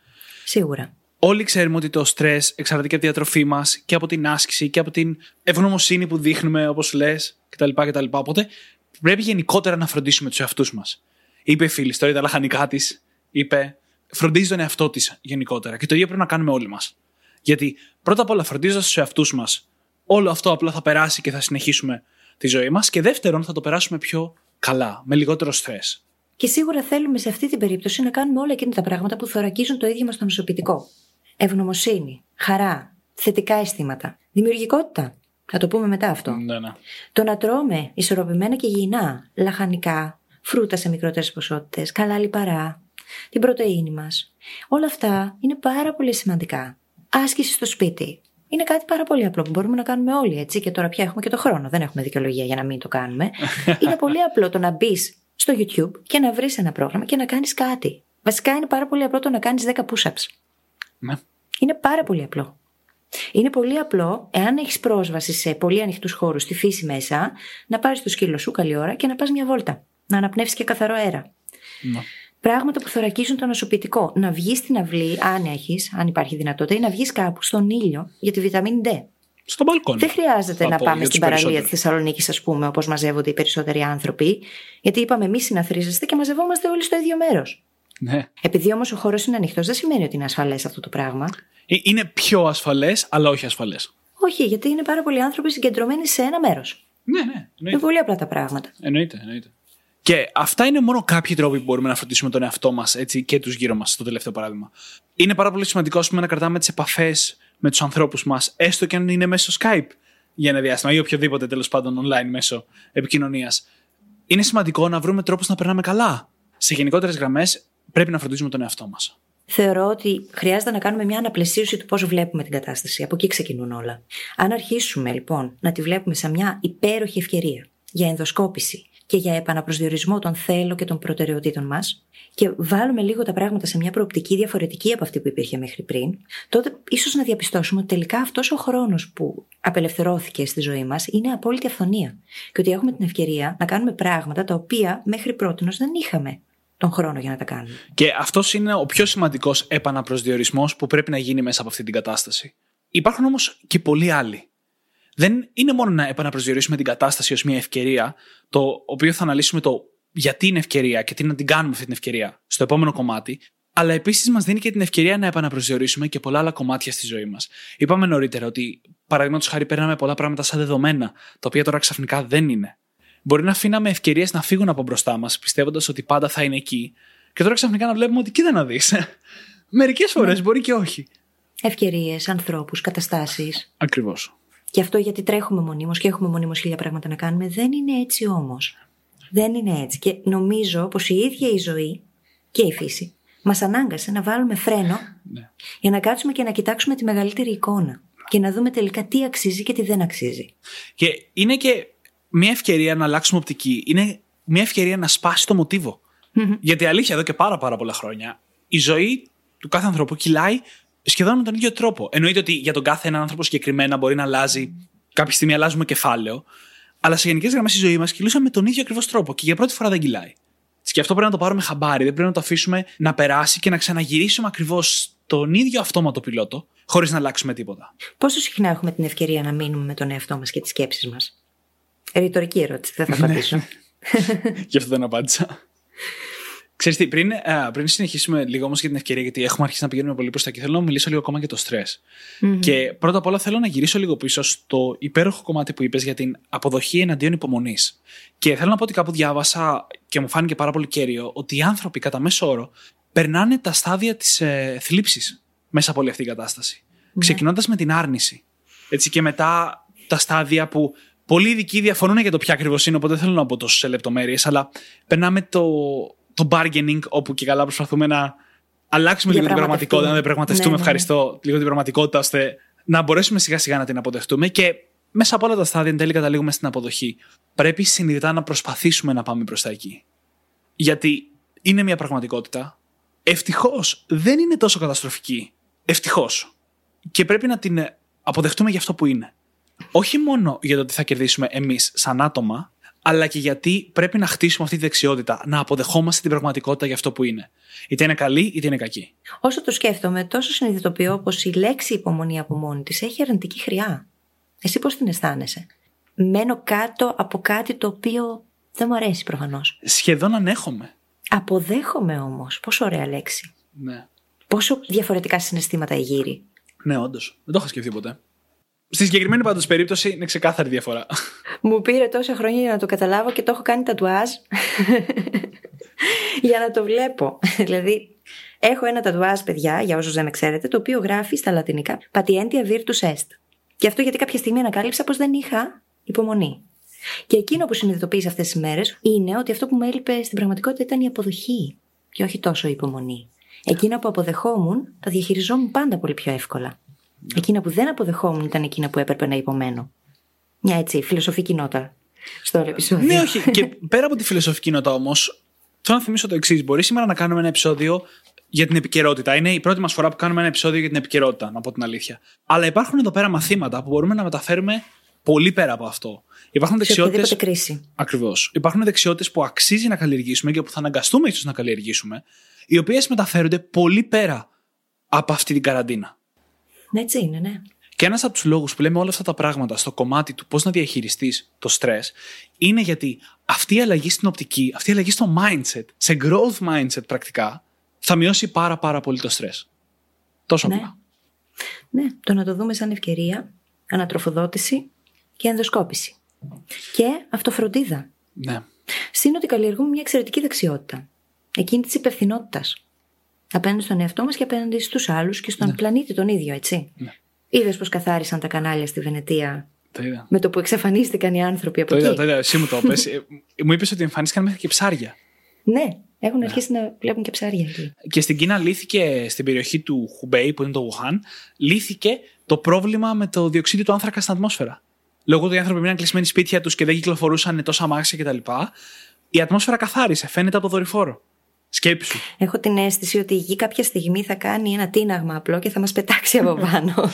B: Σίγουρα.
C: Όλοι ξέρουμε ότι το στρες εξαρτάται και από τη διατροφή μας και από την άσκηση και από την ευγνωμοσύνη που δείχνουμε, όπως λες, κτλ, κτλ. Οπότε πρέπει γενικότερα να φροντίσουμε τους εαυτούς μας. Είπε η φίλη, τώρα τα λαχανικά τη, είπε φροντίζει τον εαυτό της γενικότερα. Και το ίδιο πρέπει να κάνουμε όλοι μας. Γιατί πρώτα απ' όλα, φροντίζοντας τους εαυτούς μας, όλο αυτό απλά θα περάσει και θα συνεχίσουμε τη ζωή μας. Και δεύτερον, θα το περάσουμε πιο καλά, με λιγότερο στρες.
B: Και σίγουρα θέλουμε σε αυτή την περίπτωση να κάνουμε όλα εκείνα τα πράγματα που θωρακίζουν το ίδιο μας το νοσοποιητικό. Ευγνωμοσύνη, χαρά, θετικά αισθήματα, δημιουργικότητα. Θα το πούμε μετά αυτό.
C: Ναι, ναι.
B: Το να τρώμε ισορροπημένα και υγιεινά, λαχανικά, φρούτα σε μικρότερες ποσότητες, καλά λιπαρά, την πρωτεΐνη μας. Όλα αυτά είναι πάρα πολύ σημαντικά. Άσκηση στο σπίτι. Είναι κάτι πάρα πολύ απλό που μπορούμε να κάνουμε όλοι έτσι και τώρα πια έχουμε και το χρόνο. Δεν έχουμε δικαιολογία για να μην το κάνουμε. είναι πολύ απλό το να μπεις στο YouTube και να βρεις ένα πρόγραμμα και να κάνεις κάτι. Βασικά είναι πάρα πολύ απλό το να κάνεις 10 push-ups.
C: Ναι.
B: Είναι πάρα πολύ απλό. Είναι πολύ απλό, εάν έχεις πρόσβαση σε πολύ ανοιχτούς χώρους, στη φύση μέσα, να πάρεις το σκύλο σου καλή ώρα και να πας μια βόλτα. Να αναπνεύσεις και καθαρό αέρα.
C: Ναι.
B: Πράγματα που θωρακίζουν το νοσοποιητικό. Να βγεις στην αυλή, αν έχεις, αν υπάρχει δυνατότητα, ή να βγεις κάπου στον ήλιο για τη βιταμίνη D.
C: Στο μπαλκόνι.
B: Δεν χρειάζεται
C: Θα
B: να
C: πω,
B: πάμε
C: για
B: στην
C: τους
B: παραλία της
C: περισσότερους.
B: Θεσσαλονίκης, ας πούμε, όπως μαζεύονται οι περισσότεροι άνθρωποι. Γιατί είπαμε, εμείς συναθρίζεστε και μαζευόμαστε όλοι στο ίδιο μέρος.
C: Ναι.
B: Επειδή όμως ο χώρος είναι ανοιχτός, δεν σημαίνει ότι είναι ασφαλές αυτό το πράγμα.
C: Ε, Είναι πιο ασφαλές, αλλά όχι ασφαλές.
B: Όχι, γιατί είναι πάρα πολλοί άνθρωποι συγκεντρωμένοι σε ένα μέρος.
C: Ναι, ναι.
B: Είναι
C: Εννοείται.
B: πολύ απλά τα πράγματα.
C: εννοείται, εννοείται. Και αυτά είναι μόνο κάποιοι τρόποι που μπορούμε να φροντίσουμε τον εαυτό μας και τους γύρω μας, στο τελευταίο παράδειγμα. Είναι πάρα πολύ σημαντικό ας πούμε, να κρατάμε τις επαφές με τους ανθρώπους μας, έστω και αν είναι μέσω Skype για ένα διάστημα ή οποιοδήποτε τέλος πάντων online μέσω επικοινωνίας. Είναι σημαντικό να βρούμε τρόπους να περνάμε καλά. Σε γενικότερες γραμμές, πρέπει να φροντίζουμε τον εαυτό μας.
B: Θεωρώ ότι χρειάζεται να κάνουμε μια αναπλαισίωση του πώς βλέπουμε την κατάσταση. Από εκεί ξεκινούν όλα. Αν αρχίσουμε λοιπόν να τη βλέπουμε σαν μια υπέροχη ευκαιρία για ενδοσκόπηση και για επαναπροσδιορισμό των θέλω και των προτεραιοτήτων μας και βάλουμε λίγο τα πράγματα σε μια προοπτική διαφορετική από αυτή που υπήρχε μέχρι πριν, τότε ίσως να διαπιστώσουμε ότι τελικά αυτός ο χρόνος που απελευθερώθηκε στη ζωή μας είναι απόλυτη αυθονία. Και ότι έχουμε την ευκαιρία να κάνουμε πράγματα τα οποία μέχρι πρώτη δεν είχαμε τον χρόνο για να τα κάνουμε.
C: Και αυτός είναι ο πιο σημαντικός επαναπροσδιορισμός που πρέπει να γίνει μέσα από αυτή την κατάσταση. Υπάρχουν όμως και πολλοί άλλοι. Δεν είναι μόνο να επαναπροσδιορίσουμε την κατάσταση ως μια ευκαιρία, το οποίο θα αναλύσουμε το γιατί είναι ευκαιρία και τι να την κάνουμε αυτή την ευκαιρία στο επόμενο κομμάτι, αλλά επίσης μας δίνει και την ευκαιρία να επαναπροσδιορίσουμε και πολλά άλλα κομμάτια στη ζωή μας. Είπαμε νωρίτερα ότι, παραδείγματος χάρη, παίρναμε πολλά πράγματα σαν δεδομένα, τα οποία τώρα ξαφνικά δεν είναι. Μπορεί να αφήναμε ευκαιρίες να φύγουν από μπροστά μας, πιστεύοντας ότι πάντα θα είναι εκεί, και τώρα ξαφνικά να βλέπουμε ότι κοίτα να δεις. Μερικές φορές μπορεί και όχι.
B: Ευκαιρίες, ανθρώπους, καταστάσεις.
C: Ακριβώς.
B: Και αυτό γιατί τρέχουμε μονίμως και έχουμε μονίμως χίλια πράγματα να κάνουμε. Δεν είναι έτσι όμως. Δεν είναι έτσι. Και νομίζω πως η ίδια η ζωή και η φύση μας ανάγκασε να βάλουμε φρένο
C: Ναι.
B: για να κάτσουμε και να κοιτάξουμε τη μεγαλύτερη εικόνα. Και να δούμε τελικά τι αξίζει και τι δεν αξίζει.
C: Και είναι και μια ευκαιρία να αλλάξουμε οπτική. Είναι μια ευκαιρία να σπάσει το μοτίβο. Γιατί αλήθεια, εδώ και πάρα, πάρα πολλά χρόνια, η ζωή του κάθε ανθρώπου κυλάει σχεδόν με τον ίδιο τρόπο. Εννοείται ότι για τον κάθε έναν άνθρωπο συγκεκριμένα μπορεί να αλλάζει. Κάποια στιγμή αλλάζουμε κεφάλαιο. Αλλά σε γενικές γραμμές η ζωής μας κυλούσε με τον ίδιο ακριβώς τρόπο και για πρώτη φορά δεν κυλάει. Και αυτό πρέπει να το πάρουμε χαμπάρι. Δεν πρέπει να το αφήσουμε να περάσει και να ξαναγυρίσουμε ακριβώς τον ίδιο αυτόματο πιλότο, χωρίς να αλλάξουμε τίποτα.
B: Πόσο συχνά έχουμε την ευκαιρία να μείνουμε με τον εαυτό μας και τις σκέψεις μας; Ρητορική ερώτηση, δεν
C: Ναι.
B: θα απαντήσω.
C: Γι' αυτό δεν απάντησα. Ξέρεις τι, πριν, α, πριν συνεχίσουμε λίγο όμως για την ευκαιρία, γιατί έχουμε αρχίσει να πηγαίνουμε πολύ προ τα εκεί, θέλω να μιλήσω λίγο ακόμα για το στρε. Και πρώτα απ' όλα θέλω να γυρίσω λίγο πίσω στο υπέροχο κομμάτι που είπες για την αποδοχή εναντίον υπομονής. Και θέλω να πω ότι κάπου διάβασα και μου φάνηκε πάρα πολύ κέριο ότι οι άνθρωποι κατά μέσο όρο περνάνε τα στάδια της ε, θλίψης μέσα από όλη αυτή την κατάσταση. ξεκινώντας με την άρνηση. Έτσι, και μετά τα στάδια που πολλοί ειδικοί διαφωνούν για το ποια ακριβώς είναι, οπότε δεν θέλω να μπω τόσο σε λεπτομέρειες, αλλά περνάμε το, το bargaining, όπου και καλά προσπαθούμε να αλλάξουμε λίγο την πραγματικότητα, να διαπραγματευτούμε, ναι, ναι, ναι. ευχαριστώ, λίγο την πραγματικότητα, ώστε να μπορέσουμε σιγά σιγά να την αποδεχτούμε και μέσα από όλα τα στάδια εν τέλει καταλήγουμε στην αποδοχή. Πρέπει συνειδητά να προσπαθήσουμε να πάμε προς τα εκεί. Γιατί είναι μια πραγματικότητα. Ευτυχώς δεν είναι τόσο καταστροφική. Ευτυχώς. Και πρέπει να την αποδεχτούμε για αυτό που είναι. Όχι μόνο για το ότι θα κερδίσουμε εμείς σαν άτομα, αλλά και γιατί πρέπει να χτίσουμε αυτή τη δεξιότητα, να αποδεχόμαστε την πραγματικότητα για αυτό που είναι. Είτε είναι καλή είτε είναι κακή.
B: Όσο το σκέφτομαι, τόσο συνειδητοποιώ πως η λέξη υπομονή από μόνη της έχει αρνητική χρειά. Εσύ πώς την αισθάνεσαι; Μένω κάτω από κάτι το οποίο δεν μου αρέσει προφανώς.
C: Σχεδόν ανέχομαι.
B: Αποδέχομαι όμως. Πόσο ωραία λέξη.
C: Ναι.
B: Πόσο διαφορετικά συναισθήματα γύρει.
C: Ναι, όντως. Δεν το είχα σκεφτεί ποτέ. Στη συγκεκριμένη πάντως περίπτωση είναι ξεκάθαρη διαφορά.
B: Μου πήρε τόσα χρόνια για να το καταλάβω και το έχω κάνει τατουάζ. για να το βλέπω. δηλαδή, έχω ένα τατουάζ, παιδιά, για όσους δεν με ξέρετε, το οποίο γράφει στα λατινικά Patientia virtus est. Και αυτό γιατί κάποια στιγμή ανακάλυψα πως δεν είχα υπομονή. Και εκείνο που συνειδητοποίησα αυτές τις μέρες είναι ότι αυτό που με έλειπε στην πραγματικότητα ήταν η αποδοχή και όχι τόσο η υπομονή. Εκείνα που αποδεχόμουν τα διαχειριζόμουν πάντα πολύ πιο εύκολα. Εκείνα που δεν αποδεχόμουν ήταν εκείνα που έπρεπε να υπομένω. Μια έτσι φιλοσοφική νότα στο όλο επεισόδιο.
C: Ναι, όχι. και πέρα από τη φιλοσοφική νότα όμως, θέλω να θυμίσω το εξής. Μπορεί σήμερα να κάνουμε ένα επεισόδιο για την επικαιρότητα. Είναι η πρώτη μας φορά που κάνουμε ένα επεισόδιο για την επικαιρότητα, να πω την αλήθεια. Αλλά υπάρχουν εδώ πέρα μαθήματα που μπορούμε να μεταφέρουμε πολύ πέρα από αυτό. Υπάρχουν δεξιότητε.
B: κρίση.
C: Ακριβώς. Υπάρχουν δεξιότητες που αξίζει να καλλιεργήσουμε και που θα αναγκαστούμε ίσως να καλλιεργήσουμε, οι οποίες μεταφέρονται πολύ πέρα από αυτή την καραντίνα.
B: Ναι, έτσι είναι, ναι.
C: Και ένας από τους λόγους που λέμε όλα αυτά τα πράγματα στο κομμάτι του πώς να διαχειριστείς το στρε είναι γιατί αυτή η αλλαγή στην οπτική, αυτή η αλλαγή στο mindset, σε growth mindset πρακτικά, θα μειώσει πάρα πάρα πολύ το στρε. Τόσο
B: ναι.
C: απλά.
B: Ναι, το να το δούμε σαν ευκαιρία, ανατροφοδότηση και ενδοσκόπηση. Και αυτοφροντίδα.
C: Ναι.
B: Συν ότι καλλιεργούμε μια εξαιρετική δεξιότητα. Εκείνη της υπευθυνότητας. Απέναντι στον εαυτό μας και απέναντι στους άλλους και στον ναι. πλανήτη τον ίδιο, έτσι.
C: Ναι.
B: Είδες πώ καθάρισαν τα κανάλια στη Βενετία.
C: Το είδα.
B: Με το που εξαφανίστηκαν οι άνθρωποι από
C: το
B: εκεί;
C: Είδα, το είδα, εσύ μου το πες. Ε, μου είπες ότι εμφανίστηκαν μέχρι και ψάρια.
B: Ναι, έχουν ναι. αρχίσει να βλέπουν και ψάρια εκεί.
C: Και στην Κίνα λύθηκε, στην περιοχή του Χουμπέι, που είναι το Wuhan, λύθηκε το πρόβλημα με το διοξείδιο του άνθρακα στην ατμόσφαιρα. Λόγω ότι οι άνθρωποι μείναν κλεισμένοι σπίτια τους και δεν κυκλοφορούσαν τόσα αμάξια κτλ. Η ατμόσφαιρα καθάρισε, φαίνεται από το δορυφόρο. Σκέψου.
B: Έχω την αίσθηση ότι η γη κάποια στιγμή θα κάνει ένα τίναγμα απλό και θα μας πετάξει από πάνω.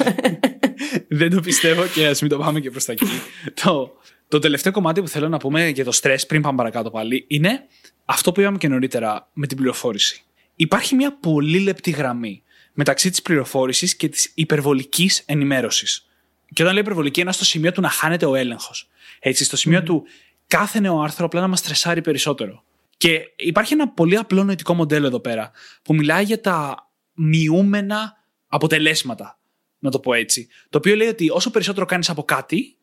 C: Δεν το πιστεύω και ας μην το πάμε και προς τα εκεί. το, το τελευταίο κομμάτι που θέλω να πούμε για το στρε, πριν πάμε παρακάτω πάλι, είναι αυτό που είπαμε και νωρίτερα με την πληροφόρηση. Υπάρχει μια πολύ λεπτή γραμμή μεταξύ της πληροφόρησης και της υπερβολικής ενημέρωσης. Και όταν λέω υπερβολική, είναι στο σημείο του να χάνεται ο έλεγχος. Έτσι, στο σημείο του κάθε νέο άρθρο απλά να μας στρεσάρει περισσότερο. Και υπάρχει ένα πολύ απλό νοητικό μοντέλο εδώ πέρα που μιλάει για τα μειούμενα αποτελέσματα. Να το πω έτσι. Το οποίο λέει ότι όσο περισσότερο κάνεις από κάτι,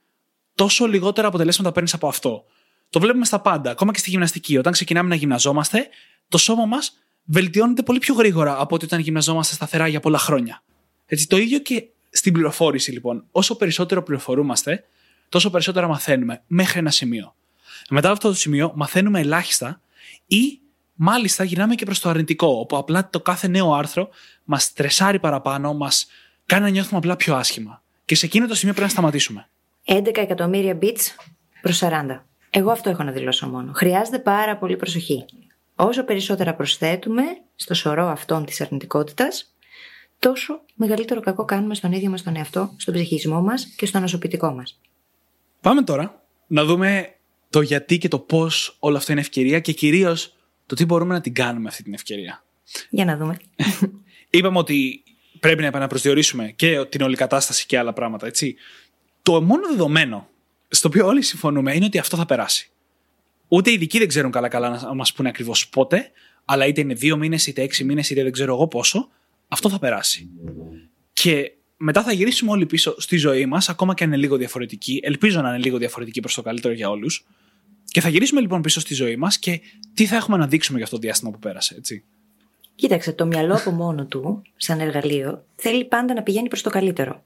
C: τόσο λιγότερα αποτελέσματα παίρνεις από αυτό. Το βλέπουμε στα πάντα, ακόμα και στη γυμναστική. Όταν ξεκινάμε να γυμναζόμαστε, το σώμα μας βελτιώνεται πολύ πιο γρήγορα από ότι όταν γυμναζόμαστε σταθερά για πολλά χρόνια. Έτσι, το ίδιο και στην πληροφόρηση, λοιπόν. Όσο περισσότερο πληροφορούμαστε, τόσο περισσότερα μαθαίνουμε μέχρι ένα σημείο. Μετά από αυτό το σημείο, μαθαίνουμε ελάχιστα ή μάλιστα γυρνάμε και προς το αρνητικό, όπου απλά το κάθε νέο άρθρο μας στρεσάρει παραπάνω, μας κάνει να νιώθουμε απλά πιο άσχημα. Και σε εκείνο το σημείο πρέπει να σταματήσουμε.
B: 11 εκατομμύρια bits προς 40. Εγώ αυτό έχω να δηλώσω μόνο. Χρειάζεται πάρα πολύ προσοχή. Όσο περισσότερα προσθέτουμε στο σωρό αυτών της αρνητικότητας, τόσο μεγαλύτερο κακό κάνουμε στον ίδιο μας τον εαυτό, στον ψυχισμό μας και στο ανασωπητικό μας.
C: Πάμε τώρα να δούμε το γιατί και το πώς όλο αυτό είναι ευκαιρία και κυρίως το τι μπορούμε να την κάνουμε αυτή την ευκαιρία.
B: Για να δούμε.
C: Είπαμε ότι πρέπει να επαναπροσδιορίσουμε και την όλη κατάσταση και άλλα πράγματα, έτσι. Το μόνο δεδομένο στο οποίο όλοι συμφωνούμε είναι ότι αυτό θα περάσει. Ούτε οι ειδικοί δεν ξέρουν καλά-καλά να μας πούνε ακριβώς πότε, αλλά είτε είναι δύο μήνες, είτε έξι μήνες, είτε δεν ξέρω εγώ πόσο, αυτό θα περάσει. Και μετά θα γυρίσουμε όλοι πίσω στη ζωή μας, ακόμα και αν είναι λίγο διαφορετική. Ελπίζω να είναι λίγο διαφορετική προς το καλύτερο για όλους. Και θα γυρίσουμε λοιπόν πίσω στη ζωή μας και τι θα έχουμε να δείξουμε για αυτό το διάστημα που πέρασε, έτσι.
B: Κοίταξε, το μυαλό από μόνο του, σαν εργαλείο, θέλει πάντα να πηγαίνει προς το καλύτερο.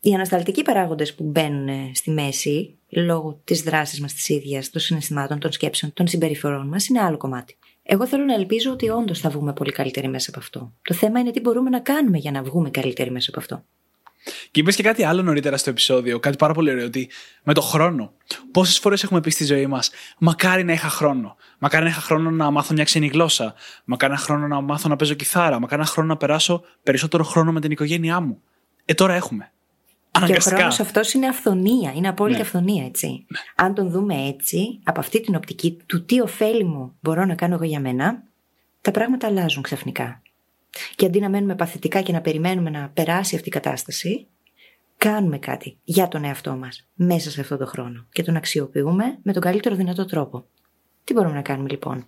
B: Οι ανασταλτικοί παράγοντες που μπαίνουν στη μέση, λόγω της δράσης μας της ίδιας, των συναισθημάτων, των σκέψεων, των συμπεριφορών μας, είναι άλλο κομμάτι. Εγώ θέλω να ελπίζω ότι όντως θα βγούμε πολύ καλύτεροι μέσα από αυτό. Το θέμα είναι τι μπορούμε να κάνουμε για να βγούμε καλύτεροι μέσα από αυτό.
C: Και είπες και κάτι άλλο νωρίτερα στο επεισόδιο, κάτι πάρα πολύ ωραίο, ότι με το χρόνο. Πόσες φορές έχουμε πει στη ζωή μας, Μακάρι να είχα χρόνο. Μακάρι να είχα χρόνο να μάθω μια ξένη γλώσσα. Μακάρι να χρόνο να μάθω να παίζω κιθάρα. Μακάρι να χρόνο να περάσω περισσότερο χρόνο με την οικογένειά μου. Ε, τώρα έχουμε.
B: Και ο χρόνος αυτός είναι αυθονία, είναι απόλυτη ναι. αυθονία, έτσι. Ναι. Αν τον δούμε έτσι, από αυτή την οπτική του τι ωφέλη μου μπορώ να κάνω εγώ για μένα, τα πράγματα αλλάζουν ξαφνικά. Και αντί να μένουμε παθητικά και να περιμένουμε να περάσει αυτή η κατάσταση, κάνουμε κάτι για τον εαυτό μας μέσα σε αυτόν τον χρόνο και τον αξιοποιούμε με τον καλύτερο δυνατό τρόπο. Τι μπορούμε να κάνουμε λοιπόν;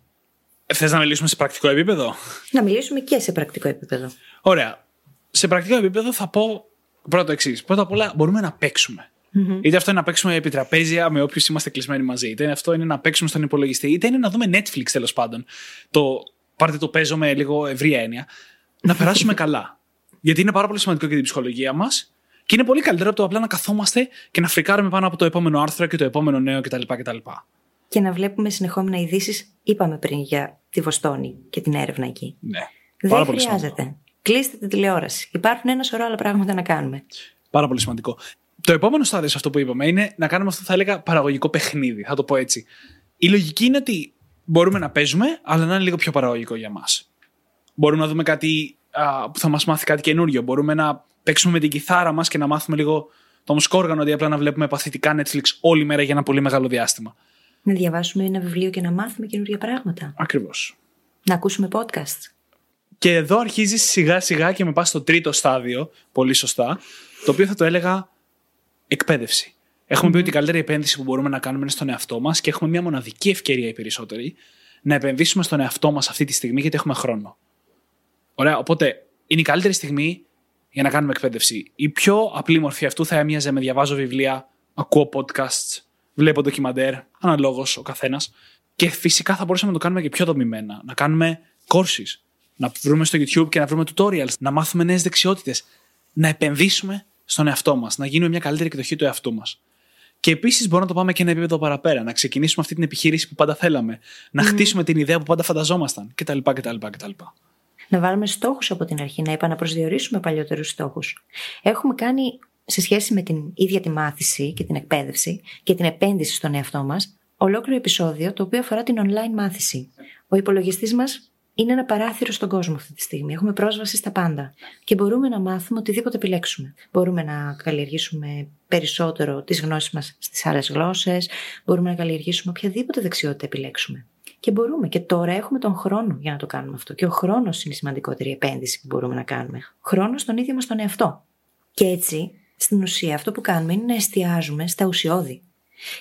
C: Θες να μιλήσουμε σε πρακτικό επίπεδο;
B: Να μιλήσουμε και σε πρακτικό επίπεδο.
C: Ωραία. Σε πρακτικό επίπεδο θα πω πρώτο εξής. Πρώτα απ' όλα μπορούμε να παίξουμε. Mm-hmm. Είτε αυτό είναι να παίξουμε επί τραπέζια με όποιους είμαστε κλεισμένοι μαζί, είτε αυτό είναι να παίξουμε στον υπολογιστή, είτε είναι να δούμε Netflix τέλος πάντων. Το πάρτε το παίζω με λίγο ευρύ έννοια. Να περάσουμε καλά. Γιατί είναι πάρα πολύ σημαντικό για την ψυχολογία μας και είναι πολύ καλύτερο από το απλά να καθόμαστε και να φρικάρουμε πάνω από το επόμενο άρθρο και το επόμενο νέο κτλ. κτλ.
B: Και να βλέπουμε συνεχόμενα ειδήσεις. Είπαμε πριν για τη Βοστόνη και την έρευνα εκεί.
C: Ναι.
B: Δεν χρειάζεται. Κλείστε την τηλεόραση. Υπάρχουν ένα σωρό άλλα πράγματα να κάνουμε.
C: Πάρα πολύ σημαντικό. Το επόμενο στάδιο σε αυτό που είπαμε είναι να κάνουμε αυτό που θα έλεγα παραγωγικό παιχνίδι. Θα το πω έτσι. Η λογική είναι ότι μπορούμε να παίζουμε, αλλά να είναι λίγο πιο παραγωγικό για μας. Μπορούμε να δούμε κάτι α, που θα μας μάθει κάτι καινούριο. Μπορούμε να παίξουμε με την κιθάρα μας και να μάθουμε λίγο το μουσκόργανο, αντί απλά να βλέπουμε παθητικά Netflix όλη μέρα για ένα πολύ μεγάλο διάστημα.
B: Να διαβάσουμε ένα βιβλίο και να μάθουμε καινούργια πράγματα.
C: Ακριβώς.
B: Να ακούσουμε podcast.
C: Και εδώ αρχίζει σιγά σιγά και με πας στο τρίτο στάδιο, πολύ σωστά, το οποίο θα το έλεγα εκπαίδευση. Έχουμε πει ότι η καλύτερη επένδυση που μπορούμε να κάνουμε είναι στον εαυτό μας και έχουμε μια μοναδική ευκαιρία οι περισσότεροι να επενδύσουμε στον εαυτό μας αυτή τη στιγμή γιατί έχουμε χρόνο. Ωραία, οπότε είναι η καλύτερη στιγμή για να κάνουμε εκπαίδευση. Η πιο απλή μορφή αυτού θα έμοιαζε με διαβάζω βιβλία, ακούω podcasts, βλέπω ντοκιμαντέρ, αναλόγως ο καθένας. Και φυσικά θα μπορούσαμε να το κάνουμε και πιο δομημένα. Να κάνουμε courses, να βρούμε στο YouTube και να βρούμε tutorials, να μάθουμε νέες δεξιότητες. Να επενδύσουμε στον εαυτό μας, να γίνουμε μια καλύτερη εκδοχή του εαυτού μας. Και επίσης μπορούμε να το πάμε και ένα επίπεδο παραπέρα, να ξεκινήσουμε αυτή την επιχείρηση που πάντα θέλαμε, να mm. χτίσουμε την ιδέα που πάντα φανταζόμασταν κτλ. κτλ, κτλ
B: να βάλουμε στόχους από την αρχή, να επαναπροσδιορίσουμε παλιότερους στόχους. Έχουμε κάνει σε σχέση με την ίδια τη μάθηση και την εκπαίδευση και την επένδυση στον εαυτό μας, ολόκληρο επεισόδιο το οποίο αφορά την online μάθηση. Ο υπολογιστής μας είναι ένα παράθυρο στον κόσμο αυτή τη στιγμή. Έχουμε πρόσβαση στα πάντα. Και μπορούμε να μάθουμε οτιδήποτε επιλέξουμε. Μπορούμε να καλλιεργήσουμε περισσότερο τις γνώσεις μας στις άλλες γλώσσες. Μπορούμε να καλλιεργήσουμε οποιαδήποτε δεξιότητα επιλέξουμε. Και μπορούμε. Και τώρα έχουμε τον χρόνο για να το κάνουμε αυτό. Και ο χρόνος είναι η σημαντικότερη επένδυση που μπορούμε να κάνουμε. Χρόνος στον ίδιο μας τον εαυτό. Και έτσι, στην ουσία, αυτό που κάνουμε είναι να εστιάζουμε στα ουσιώδη.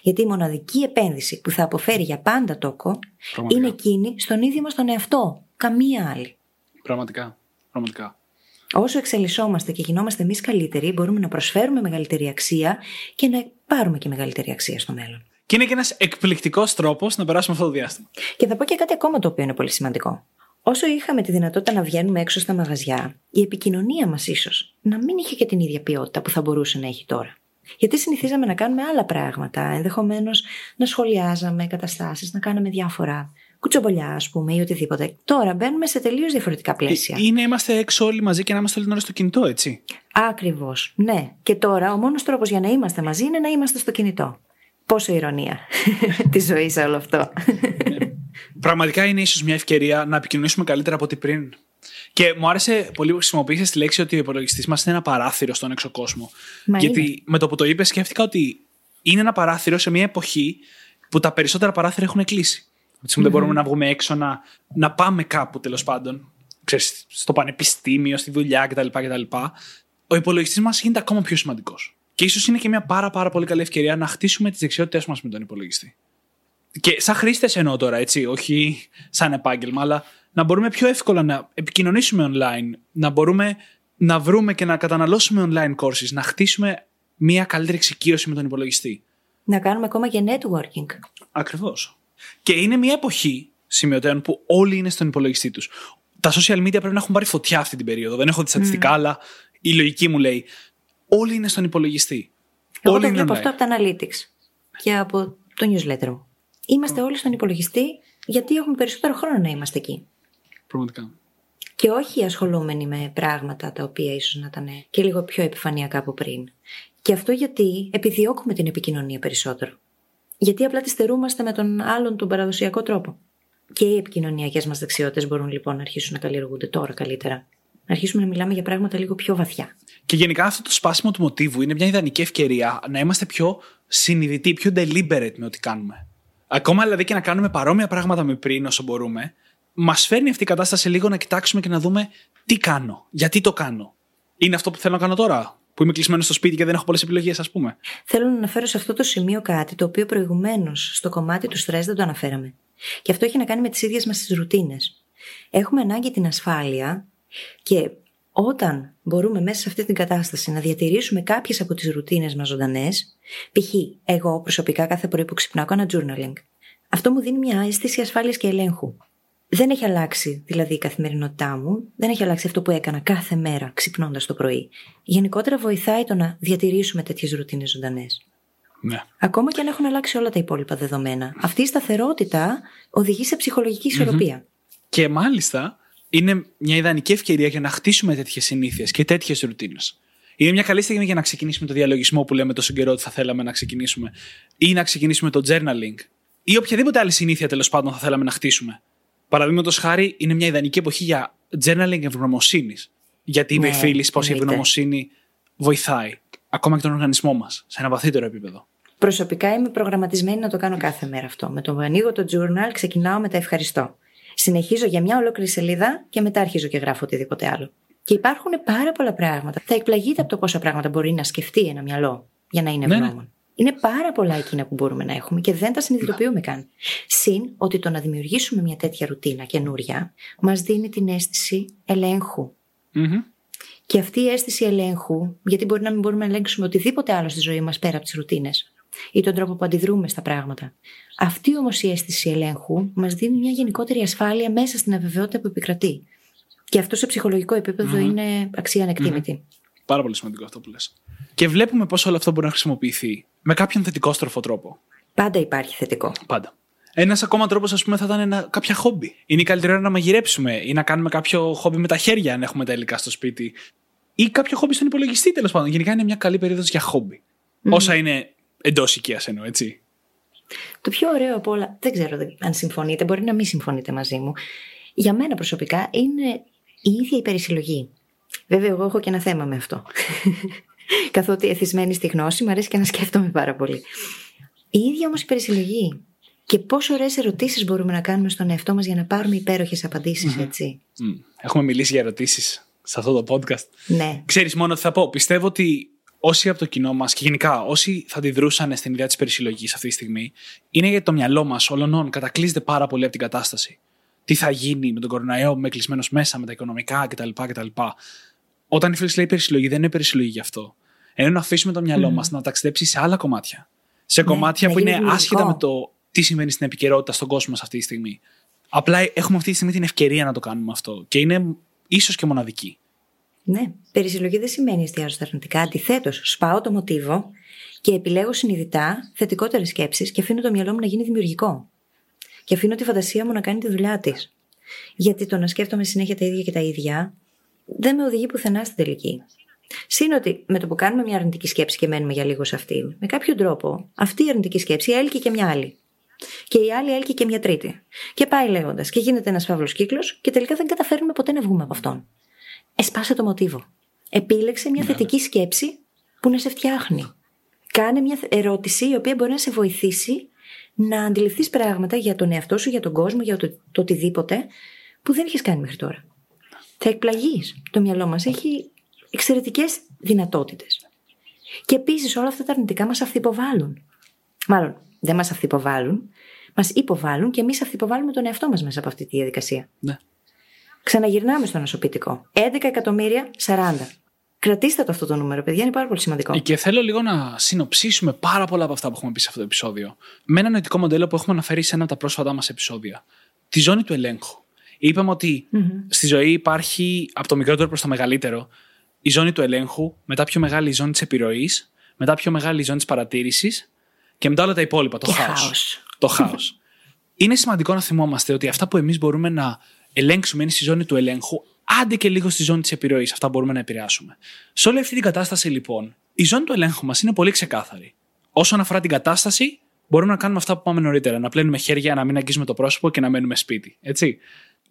B: Γιατί η μοναδική επένδυση που θα αποφέρει για πάντα τόκο είναι εκείνη στον ίδιο μας τον εαυτό. Καμία άλλη.
C: Πραγματικά. Πραγματικά.
B: Όσο εξελισσόμαστε και γινόμαστε εμείς καλύτεροι, μπορούμε να προσφέρουμε μεγαλύτερη αξία και να πάρουμε και μεγαλύτερη αξία στο μέλλον.
C: Και είναι και ένας εκπληκτικός τρόπος να περάσουμε αυτό το διάστημα.
B: Και θα πω και κάτι ακόμα το οποίο είναι πολύ σημαντικό. Όσο είχαμε τη δυνατότητα να βγαίνουμε έξω στα μαγαζιά, η επικοινωνία μας ίσως να μην είχε και την ίδια ποιότητα που θα μπορούσε να έχει τώρα. Γιατί συνηθίζαμε να κάνουμε άλλα πράγματα, ενδεχομένως να σχολιάζαμε καταστάσεις, να κάναμε διάφορα κουτσομπολιά, ας πούμε, ή οτιδήποτε. Τώρα μπαίνουμε σε τελείως διαφορετικά πλαίσια.
C: Ε, είναι είμαστε έξω όλοι μαζί και να είμαστε όλη την ώρα στο κινητό, έτσι.
B: Ακριβώς. Ναι. Και τώρα ο μόνος τρόπος για να είμαστε μαζί είναι να είμαστε στο κινητό. Πόσο ηρωνία της ζωής σε όλο αυτό.
C: Πραγματικά είναι ίσως μια ευκαιρία να επικοινωνήσουμε καλύτερα από ό,τι πριν. Και μου άρεσε πολύ που χρησιμοποίησες τη λέξη ότι ο υπολογιστής μας είναι ένα παράθυρο στον έξω κόσμο. Γιατί με το που το είπες, σκέφτηκα ότι είναι ένα παράθυρο σε μια εποχή που τα περισσότερα παράθυρα έχουν κλείσει. Mm-hmm. Δεν μπορούμε να βγούμε έξω να, να πάμε κάπου τέλος πάντων. Ξέρεις, στο πανεπιστήμιο, στη δουλειά κτλ. κτλ. Ο υπολογιστής μας γίνεται ακόμα πιο σημαντικός. Και ίσως είναι και μια πάρα, πάρα πολύ καλή ευκαιρία να χτίσουμε τις δεξιότητές μας με τον υπολογιστή. Και σαν χρήστες εννοώ τώρα, έτσι, όχι σαν επάγγελμα, αλλά να μπορούμε πιο εύκολα να επικοινωνήσουμε online, να μπορούμε να βρούμε και να καταναλώσουμε online courses, να χτίσουμε μια καλύτερη εξοικείωση με τον υπολογιστή.
B: Να κάνουμε ακόμα και networking.
C: Ακριβώς. Και είναι μια εποχή σημειωτέων που όλοι είναι στον υπολογιστή τους. τα social media πρέπει να έχουν πάρει φωτιά αυτή την περίοδο. Δεν έχω δει στατιστικά, αλλά η λογική μου λέει όλοι είναι στον υπολογιστή.
B: Εγώ
C: όλοι
B: το
C: είναι
B: βλέπω
C: online.
B: αυτό από τα analytics και από το newsletter μου. Είμαστε όλοι στον υπολογιστή γιατί έχουμε περισσότερο χρόνο να είμαστε εκεί.
C: Πραγματικά.
B: Και όχι ασχολούμενοι με πράγματα τα οποία ίσως να ήταν και λίγο πιο επιφανειακά από πριν. Και αυτό γιατί επιδιώκουμε την επικοινωνία περισσότερο. Γιατί απλά τη στερούμαστε με τον άλλον τον παραδοσιακό τρόπο. Και οι επικοινωνιακές μας δεξιότητες μπορούν λοιπόν να αρχίσουν να καλλιεργούνται τώρα καλύτερα. Να αρχίσουμε να μιλάμε για πράγματα λίγο πιο βαθιά.
C: Και γενικά αυτό το σπάσιμο του μοτίβου είναι μια ιδανική ευκαιρία να είμαστε πιο συνειδητοί, πιο deliberate με ό,τι κάνουμε. Ακόμα δηλαδή και να κάνουμε παρόμοια πράγματα με πριν όσο μπορούμε, μας φέρνει αυτή η κατάσταση λίγο να κοιτάξουμε και να δούμε τι κάνω, γιατί το κάνω. Είναι αυτό που θέλω να κάνω τώρα, που είμαι κλεισμένος στο σπίτι και δεν έχω πολλές επιλογές, ας πούμε.
B: Θέλω να αναφέρω σε αυτό το σημείο κάτι το οποίο προηγουμένως στο κομμάτι του στρες δεν το αναφέραμε. Και αυτό έχει να κάνει με τις ίδιες μας τις ρουτίνες. Έχουμε ανάγκη την ασφάλεια και όταν μπορούμε μέσα σε αυτή την κατάσταση να διατηρήσουμε κάποιες από τις ρουτίνες μας ζωντανές, π.χ. εγώ προσωπικά κάθε πρωί που ξυπνάω κάνω journaling. Αυτό μου δίνει μια αίσθηση ασφάλειας και ελέγχου. Δεν έχει αλλάξει δηλαδή η καθημερινότητά μου, δεν έχει αλλάξει αυτό που έκανα κάθε μέρα ξυπνώντας το πρωί. Γενικότερα βοηθάει το να διατηρήσουμε τέτοιες ρουτίνες ζωντανές.
C: Ναι.
B: Ακόμα και αν έχουν αλλάξει όλα τα υπόλοιπα δεδομένα. Αυτή η σταθερότητα οδηγεί σε ψυχολογική ισορροπία.
C: Και μάλιστα είναι μια ιδανική ευκαιρία για να χτίσουμε τέτοιες συνήθειες και τέτοιες ρουτίνες. Είναι μια καλή στιγμή για να ξεκινήσουμε το διαλογισμό που λέμε τόσο καιρό ότι θα θέλαμε να ξεκινήσουμε, ή να ξεκινήσουμε το journaling, ή οποιαδήποτε άλλη συνήθεια τέλος πάντων θα θέλαμε να χτίσουμε. Παραδείγματος χάρη, είναι μια ιδανική εποχή για journaling ευγνωμοσύνης. Γιατί είπε
B: Ναι,
C: η φίλης πως η
B: εννοείται.
C: ευγνωμοσύνη βοηθάει ακόμα και τον οργανισμό μας σε ένα βαθύτερο επίπεδο.
B: Προσωπικά είμαι προγραμματισμένη να το κάνω κάθε μέρα αυτό. Με το που ανοίγω το journal, ξεκινάω με τα ευχαριστώ. Συνεχίζω για μια ολόκληρη σελίδα και μετά αρχίζω και γράφω οτιδήποτε άλλο. Και υπάρχουν πάρα πολλά πράγματα. Θα εκπλαγείτε από το πόσα πράγματα μπορεί να σκεφτεί ένα μυαλό για να είναι
C: Ναι, ναι.
B: Ευγνώμων. Είναι πάρα πολλά εκείνα που μπορούμε να έχουμε και δεν τα συνειδητοποιούμε καν. Συν ότι το να δημιουργήσουμε μια τέτοια ρουτίνα καινούρια μας δίνει την αίσθηση ελέγχου.
C: Μμμ.
B: Και αυτή η αίσθηση ελέγχου, γιατί μπορεί να μην μπορούμε να ελέγξουμε οτιδήποτε άλλο στη ζωή μας πέρα από τις ρουτίνες ή τον τρόπο που αντιδρούμε στα πράγματα. Αυτή όμως η αίσθηση ελέγχου μας δίνει μια γενικότερη ασφάλεια μέσα στην αβεβαιότητα που επικρατεί. Και αυτό σε ψυχολογικό επίπεδο είναι αξία ανεκτήμητη.
C: Πάρα πολύ σημαντικό αυτό που λες. Και βλέπουμε πώς όλο αυτό μπορεί να χρησιμοποιηθεί με κάποιον θετικό στροφό τρόπο.
B: Πάντα υπάρχει θετικό.
C: Πάντα. Ένας ακόμα τρόπος, ας πούμε, θα ήταν ένα, κάποια χόμπι. Είναι η καλύτερη ώρα να μαγειρέψουμε ή να κάνουμε κάποιο χόμπι με τα χέρια, αν έχουμε τα υλικά στο σπίτι. Ή κάποιο χόμπι στον υπολογιστή, τέλος πάντων. Γενικά είναι μια καλή περίοδος για χόμπι. Όσα είναι εντός οικίας εννοώ, έτσι.
B: Το πιο ωραίο από όλα, δεν ξέρω αν συμφωνείτε, μπορεί να μην συμφωνείτε μαζί μου. Για μένα προσωπικά είναι η ίδια η περισυλλογή. Βέβαια, εγώ έχω και ένα θέμα με αυτό. Καθότι εθισμένη στη γνώση, μου αρέσει και να σκέφτομαι πάρα πολύ. Η ίδια όμως η περισυλλογή. Και πόσο ωραίες ερωτήσεις μπορούμε να κάνουμε στον εαυτό μας για να πάρουμε υπέροχες απαντήσεις, έτσι.
C: Μμ. Έχουμε μιλήσει για ερωτήσεις σε αυτό το podcast.
B: Ναι.
C: Ξέρεις μόνο τι θα πω. Πιστεύω ότι όσοι από το κοινό μας και γενικά όσοι θα αντιδρούσαν στην ιδέα της περισυλλογής αυτή τη στιγμή, είναι γιατί το μυαλό μας όλων κατακλείζεται πάρα πολύ από την κατάσταση. Τι θα γίνει με τον κοροναϊό, με κλεισμένος μέσα, με τα οικονομικά κτλ. κτλ. Όταν η φίλη λέει περισυλλογή, δεν είναι περισυλλογή γι' αυτό. Ενώ να αφήσουμε το μυαλό μας να ταξιδέψει σε άλλα κομμάτια. Σε κομμάτια
B: να
C: που
B: γίνει
C: είναι
B: δημιουργικό.
C: άσχετα με το τι συμβαίνει στην επικαιρότητα στον κόσμο μας αυτή τη στιγμή. Απλά έχουμε αυτή τη στιγμή την ευκαιρία να το κάνουμε αυτό. Και είναι ίσως και μοναδική.
B: Ναι. Περισυλλογή δεν σημαίνει εστιάζω στα αρνητικά. Αντιθέτως, σπάω το μοτίβο και επιλέγω συνειδητά θετικότερες σκέψεις και αφήνω το μυαλό μου να γίνει δημιουργικό. Και αφήνω τη φαντασία μου να κάνει τη δουλειά της. Γιατί το να σκέφτομαι συνέχεια τα ίδια και τα ίδια δεν με οδηγεί πουθενά στην τελική. Συν ότι με το που κάνουμε μια αρνητική σκέψη και μένουμε για λίγο σε αυτήν, με κάποιο τρόπο αυτή η αρνητική σκέψη έλκει και μια άλλη. Και η άλλη έλκει και μια τρίτη. Και πάει λέγοντας. Και γίνεται ένας φαύλος κύκλος και τελικά δεν καταφέρνουμε ποτέ να βγούμε από αυτόν. Εσπάσε το μοτίβο. Επίλεξε μια θετική σκέψη που να σε φτιάχνει. Κάνε μια ερώτηση η οποία μπορεί να σε βοηθήσει να αντιληφθείς πράγματα για τον εαυτό σου, για τον κόσμο, για το, το οτιδήποτε που δεν έχει κάνει μέχρι τώρα. Θα εκπλαγείς. Το μυαλό μας έχει εξαιρετικές δυνατότητες. Και επίσης όλα αυτά τα αρνητικά μας αυθυποβάλλουν. Μάλλον δεν μας αυθυποβάλλουν, μας υποβάλλουν και εμείς αυθυποβάλλουμε τον εαυτό μας μέσα από αυτή τη διαδικασία.
C: Ναι.
B: Ξαναγυρνάμε στο νοσοποιητικό. 11 εκατομμύρια 40. Κρατήστε το αυτό το νούμερο, παιδιά, είναι πάρα πολύ σημαντικό.
C: Και θέλω λίγο να συνοψίσουμε πάρα πολλά από αυτά που έχουμε πει σε αυτό το επεισόδιο με ένα νοητικό μοντέλο που έχουμε αναφέρει σε ένα από τα πρόσφατά μας επεισόδια. Τη ζώνη του ελέγχου. Είπαμε ότι στη ζωή υπάρχει από το μικρότερο προς το μεγαλύτερο η ζώνη του ελέγχου, μετά πιο μεγάλη η ζώνη της επιρροής, μετά πιο μεγάλη η ζώνη της παρατήρησης και μετά όλα τα υπόλοιπα. Το
B: Και
C: χάος.
B: χάος.
C: Το χάος. είναι σημαντικό να θυμόμαστε ότι αυτά που εμείς μπορούμε να ελέγξουμε είναι στη ζώνη του ελέγχου, άντε και λίγο στη ζώνη της επιρροής. Αυτά μπορούμε να επηρεάσουμε. Σε όλη αυτή την κατάσταση, λοιπόν, η ζώνη του ελέγχου μας είναι πολύ ξεκάθαρη. Όσον αφορά την κατάσταση, μπορούμε να κάνουμε αυτά που πάμε νωρίτερα. Να πλένουμε χέρια, να μην αγγίζουμε το πρόσωπο και να μένουμε σπίτι. Έτσι.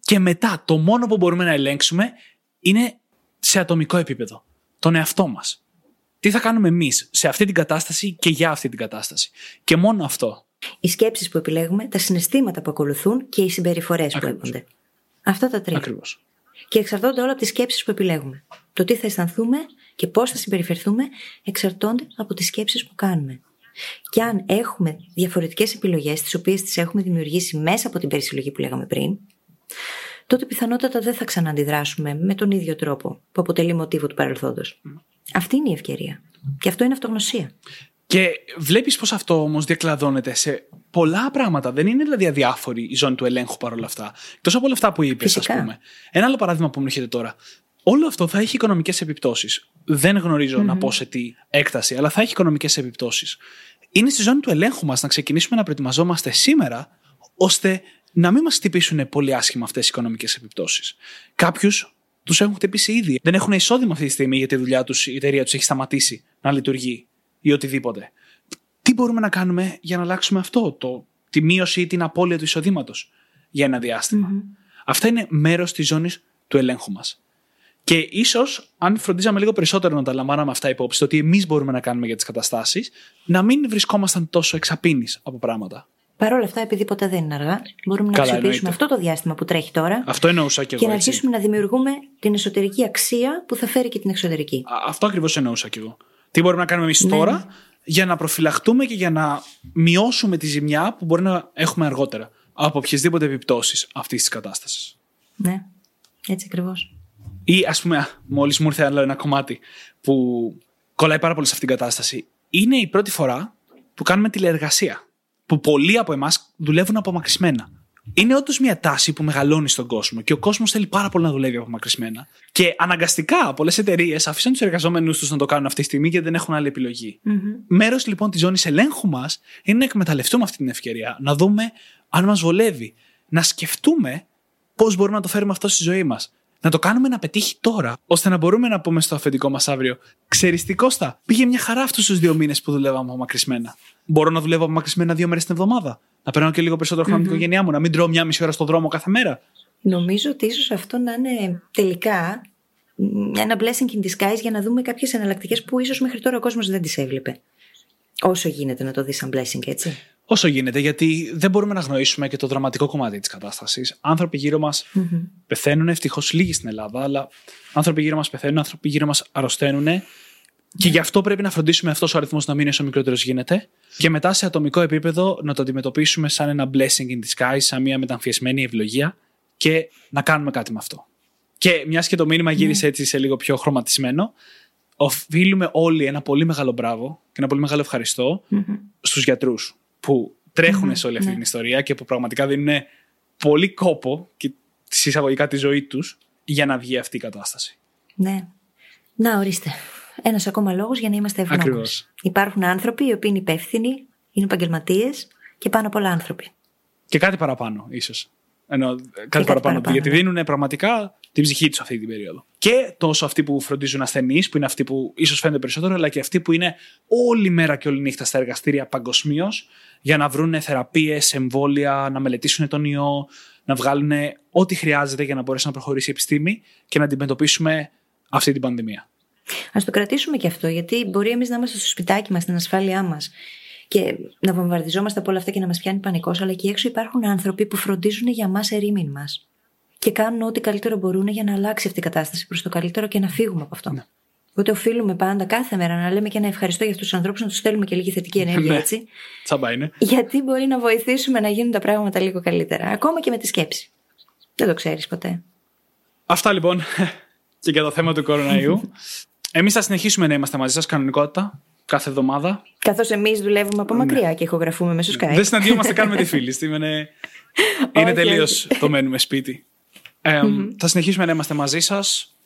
C: Και μετά, το μόνο που μπορούμε να ελέγξουμε είναι σε ατομικό επίπεδο. Τον εαυτό μας. Τι θα κάνουμε εμείς σε αυτή την κατάσταση και για αυτή την κατάσταση. Και μόνο αυτό.
B: Οι σκέψεις που επιλέγουμε, τα συναισθήματα που ακολουθούν και οι συμπεριφορές που
C: Ακριβώς.
B: έπονται. Αυτά τα τρία.
C: Ακριβώς.
B: Και εξαρτώνται όλα από τις σκέψεις που επιλέγουμε. Το τι θα αισθανθούμε και πώς θα συμπεριφερθούμε εξαρτώνται από τις σκέψεις που κάνουμε. Και αν έχουμε διαφορετικές επιλογές, τις οποίες τις έχουμε δημιουργήσει μέσα από την περισυλλογή που λέγαμε πριν, τότε πιθανότατα δεν θα ξανααντιδράσουμε με τον ίδιο τρόπο που αποτελεί μοτίβο του παρελθόντος. Αυτή είναι η ευκαιρία. Και αυτό είναι αυτογνωσία.
C: Και βλέπεις πως αυτό όμως διακλαδώνεται σε πολλά πράγματα. Δεν είναι δηλαδή αδιάφορη η ζώνη του ελέγχου παρόλα αυτά. Εκτός από όλα αυτά που είπες, ας
B: Φυσικά.
C: πούμε. Ένα άλλο παράδειγμα που μου έρχεται τώρα. Όλο αυτό θα έχει οικονομικές επιπτώσεις. Δεν γνωριζω να πω σε τι έκταση, αλλά θα έχει οικονομικές επιπτώσεις. Είναι στη ζώνη του ελέγχου μας να ξεκινήσουμε να προετοιμαζόμαστε σήμερα, ώστε να μην μας χτυπήσουν πολύ άσχημα αυτές οι οικονομικές επιπτώσεις. Κάποιους τους έχουν χτυπήσει ήδη. Δεν έχουν εισόδημα αυτή τη στιγμή για τη δουλειά τους, η εταιρεία τους έχει σταματήσει να λειτουργεί ή οτιδήποτε. Τι μπορούμε να κάνουμε για να αλλάξουμε αυτό, το, τη μείωση ή την απώλεια του εισοδήματος για ένα διάστημα. Αυτά είναι μέρος της ζώνης του ελέγχου μας. Και ίσως, αν φροντίζαμε λίγο περισσότερο να τα λαμβάναμε αυτά υπόψη, το τι εμείς μπορούμε να κάνουμε για τις καταστάσεις, να μην βρισκόμασταν τόσο εξαπίνεις από πράγματα.
B: Παρ' όλα αυτά, επειδή ποτέ δεν είναι αργά, μπορούμε να
C: Καλά,
B: αξιοποιήσουμε
C: εννοείται.
B: αυτό το διάστημα που τρέχει τώρα
C: Αυτό εννοούσα και εγώ.
B: και να
C: έτσι.
B: αρχίσουμε να δημιουργούμε την εσωτερική αξία που θα φέρει και την εξωτερική.
C: Α, Αυτό ακριβώς εννοούσα κι εγώ. Τι μπορούμε να κάνουμε εμείς
B: Ναι.
C: τώρα για να προφυλαχτούμε και για να μειώσουμε τη ζημιά που μπορεί να έχουμε αργότερα από οποιασδήποτε επιπτώσεις αυτής της κατάστασης.
B: Ναι, έτσι ακριβώς.
C: Ή ας πούμε, μόλις μου ήρθε άλλο ένα κομμάτι που κολλάει πάρα πολύ σε αυτήν την κατάσταση. Είναι η πρώτη φορά που κάνουμε τηλεεργασία. Που πολλοί από εμάς δουλεύουν απομακρυσμένα. Είναι όντως μια τάση που μεγαλώνει στον κόσμο και ο κόσμος θέλει πάρα πολύ να δουλεύει απομακρυσμένα. Και αναγκαστικά πολλές εταιρείες αφήσαν τους εργαζόμενου τους να το κάνουν αυτή τη στιγμή γιατί δεν έχουν άλλη επιλογή. Μέρος λοιπόν της ζώνης ελέγχου μας είναι να εκμεταλλευτούμε αυτή την ευκαιρία, να δούμε αν μας βολεύει, να σκεφτούμε πώς μπορούμε να το φέρουμε αυτό στη ζωή μας. Να το κάνουμε να πετύχει τώρα, ώστε να μπορούμε να πούμε στο αφεντικό μας αύριο: Ξέρει τι, Κώστα, πήγε μια χαρά αυτούς τους δύο μήνες που δουλεύαμε απομακρυσμένα. Μπορώ να δουλεύω απομακρυσμένα δύο μέρες την εβδομάδα. Να περνάω και λίγο περισσότερο χρόνο με την οικογένειά μου, να μην τρώω μια μισή ώρα στο δρόμο κάθε μέρα.
B: Νομίζω ότι ίσως αυτό να είναι τελικά μ, ένα blessing in disguise για να δούμε κάποιες εναλλακτικές που ίσως μέχρι τώρα ο κόσμος δεν τις έβλεπε. Όσο γίνεται να το δεις σαν blessing, έτσι.
C: Όσο γίνεται, γιατί δεν μπορούμε να γνωρίσουμε και το δραματικό κομμάτι της κατάστασης. Άνθρωποι γύρω μας πεθαίνουν, ευτυχώς λίγοι στην Ελλάδα, αλλά άνθρωποι γύρω μας πεθαίνουν, άνθρωποι γύρω μας αρρωσταίνουν. Και γι' αυτό πρέπει να φροντίσουμε αυτός ο αριθμός να μείνει όσο μικρότερος γίνεται. Και μετά σε ατομικό επίπεδο να το αντιμετωπίσουμε σαν ένα blessing in disguise, σαν μια μεταμφιεσμένη ευλογία και να κάνουμε κάτι με αυτό. Και μιας και το μήνυμα γύρισε έτσι σε λίγο πιο χρωματισμένο, οφείλουμε όλοι ένα πολύ μεγάλο μπράβο και ένα πολύ μεγάλο ευχαριστώ στους γιατρούς που τρέχουν σε όλη αυτή την ιστορία και που πραγματικά δίνουν πολύ κόπο και συσσαγωγικά τη ζωή τους για να βγει αυτή η κατάσταση.
B: Ναι. Να, ορίστε. Ένας ακόμα λόγος για να είμαστε ευγνώμονες.
C: Ακριβώς.
B: Υπάρχουν άνθρωποι οι οποίοι είναι υπεύθυνοι, είναι επαγγελματίες και πάνω απ' όλα άνθρωποι.
C: Και κάτι παραπάνω, ίσως. Ενώ κάτι,
B: κάτι
C: παραπάνω.
B: παραπάνω,
C: γιατί
B: ναι.
C: δίνουν πραγματικά την ψυχή τους αυτή την περίοδο. Και τόσο αυτοί που φροντίζουν ασθενείς, που είναι αυτοί που ίσως φαίνονται περισσότερο, αλλά και αυτοί που είναι όλη μέρα και όλη νύχτα στα εργαστήρια παγκοσμίως για να βρουν θεραπείες, εμβόλια, να μελετήσουν τον ιό, να βγάλουν ό,τι χρειάζεται για να μπορέσει να προχωρήσει η επιστήμη και να αντιμετωπίσουμε αυτή την πανδημία.
B: Α το κρατήσουμε και αυτό, γιατί μπορεί εμείς να είμαστε στο σπιτάκι μας, στην ασφάλειά μας και να βομβαρδιζόμαστε από όλα αυτά και να μας πιάνει πανικός, αλλά εκεί έξω υπάρχουν άνθρωποι που φροντίζουν για μας ερήμην μας. Και κάνουν ό,τι καλύτερο μπορούν για να αλλάξει αυτή η κατάσταση προς το καλύτερο και να φύγουμε από αυτό. Οπότε οφείλουμε πάντα κάθε μέρα να λέμε και ένα ευχαριστώ για αυτούς τους ανθρώπους, να τους στέλνουμε και λίγη θετική ενέργεια
C: Ναι.
B: έτσι.
C: Τσάμπα είναι.
B: Γιατί μπορεί να βοηθήσουμε να γίνουν τα πράγματα λίγο καλύτερα. Ακόμα και με τη σκέψη. Δεν το ξέρεις ποτέ.
C: Αυτά λοιπόν και για το θέμα του κοροναϊού. Εμείς θα συνεχίσουμε να είμαστε μαζί σας κανονικότητα κάθε εβδομάδα.
B: Καθώς εμείς δουλεύουμε από μακριά και ηχογραφούμε μέσω Skype.
C: Δεν συναντιόμαστε καν με τη φίλη. Είναι, είναι
B: Όχι,
C: τελείως
B: όχι.
C: το μένουμε σπίτι. Ε, Θα συνεχίσουμε να είμαστε μαζί σας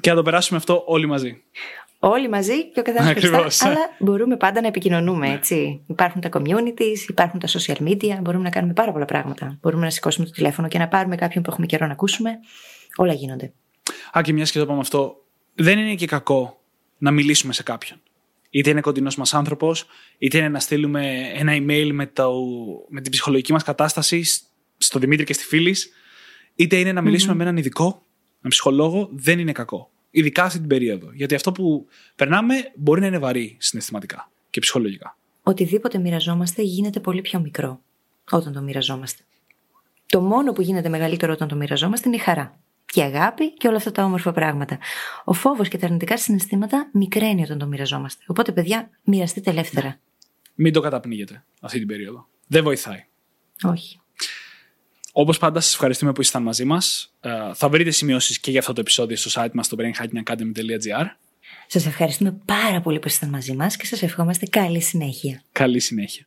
C: και να το περάσουμε αυτό όλοι μαζί.
B: Όλοι μαζί και ο καθένας
C: Ακριβώς.
B: αλλά μπορούμε πάντα να επικοινωνούμε, έτσι. Υπάρχουν τα communities, υπάρχουν τα social media, μπορούμε να κάνουμε πάρα πολλά πράγματα. Μπορούμε να σηκώσουμε το τηλέφωνο και να πάρουμε κάποιον που έχουμε καιρό να ακούσουμε. Όλα γίνονται.
C: Α, και μιας και το είπαμε αυτό, δεν είναι και κακό να μιλήσουμε σε κάποιον. Είτε είναι κοντινός μας άνθρωπος, είτε είναι να στείλουμε ένα email με, το, με την ψυχολογική μας κατάσταση στο Δημήτρη και στη φίλης, είτε είναι να μιλήσουμε με έναν ειδικό, έναν ψυχολόγο, δεν είναι κακό. Ειδικά αυτή την περίοδο. Γιατί αυτό που περνάμε μπορεί να είναι βαρύ συναισθηματικά και ψυχολογικά.
B: Οτιδήποτε μοιραζόμαστε γίνεται πολύ πιο μικρό όταν το μοιραζόμαστε. Το μόνο που γίνεται μεγαλύτερο όταν το μοιραζόμαστε είναι η χαρά. Και η αγάπη και όλα αυτά τα όμορφα πράγματα. Ο φόβος και τα αρνητικά συναισθήματα μικραίνει όταν το μοιραζόμαστε. Οπότε, παιδιά, μοιραστείτε ελεύθερα.
C: Μην το καταπνίγετε αυτή την περίοδο. Δεν βοηθάει.
B: Όχι.
C: Όπως πάντα, σας ευχαριστούμε που ήσασταν μαζί μας. θα βρείτε σημειώσεις και για αυτό το επεισόδιο στο site μας στο brainhackingacademy.gr.
B: Σας ευχαριστούμε πάρα πολύ που ήσασταν μαζί μας και σας ευχόμαστε καλή συνέχεια.
C: Καλή συνέχεια.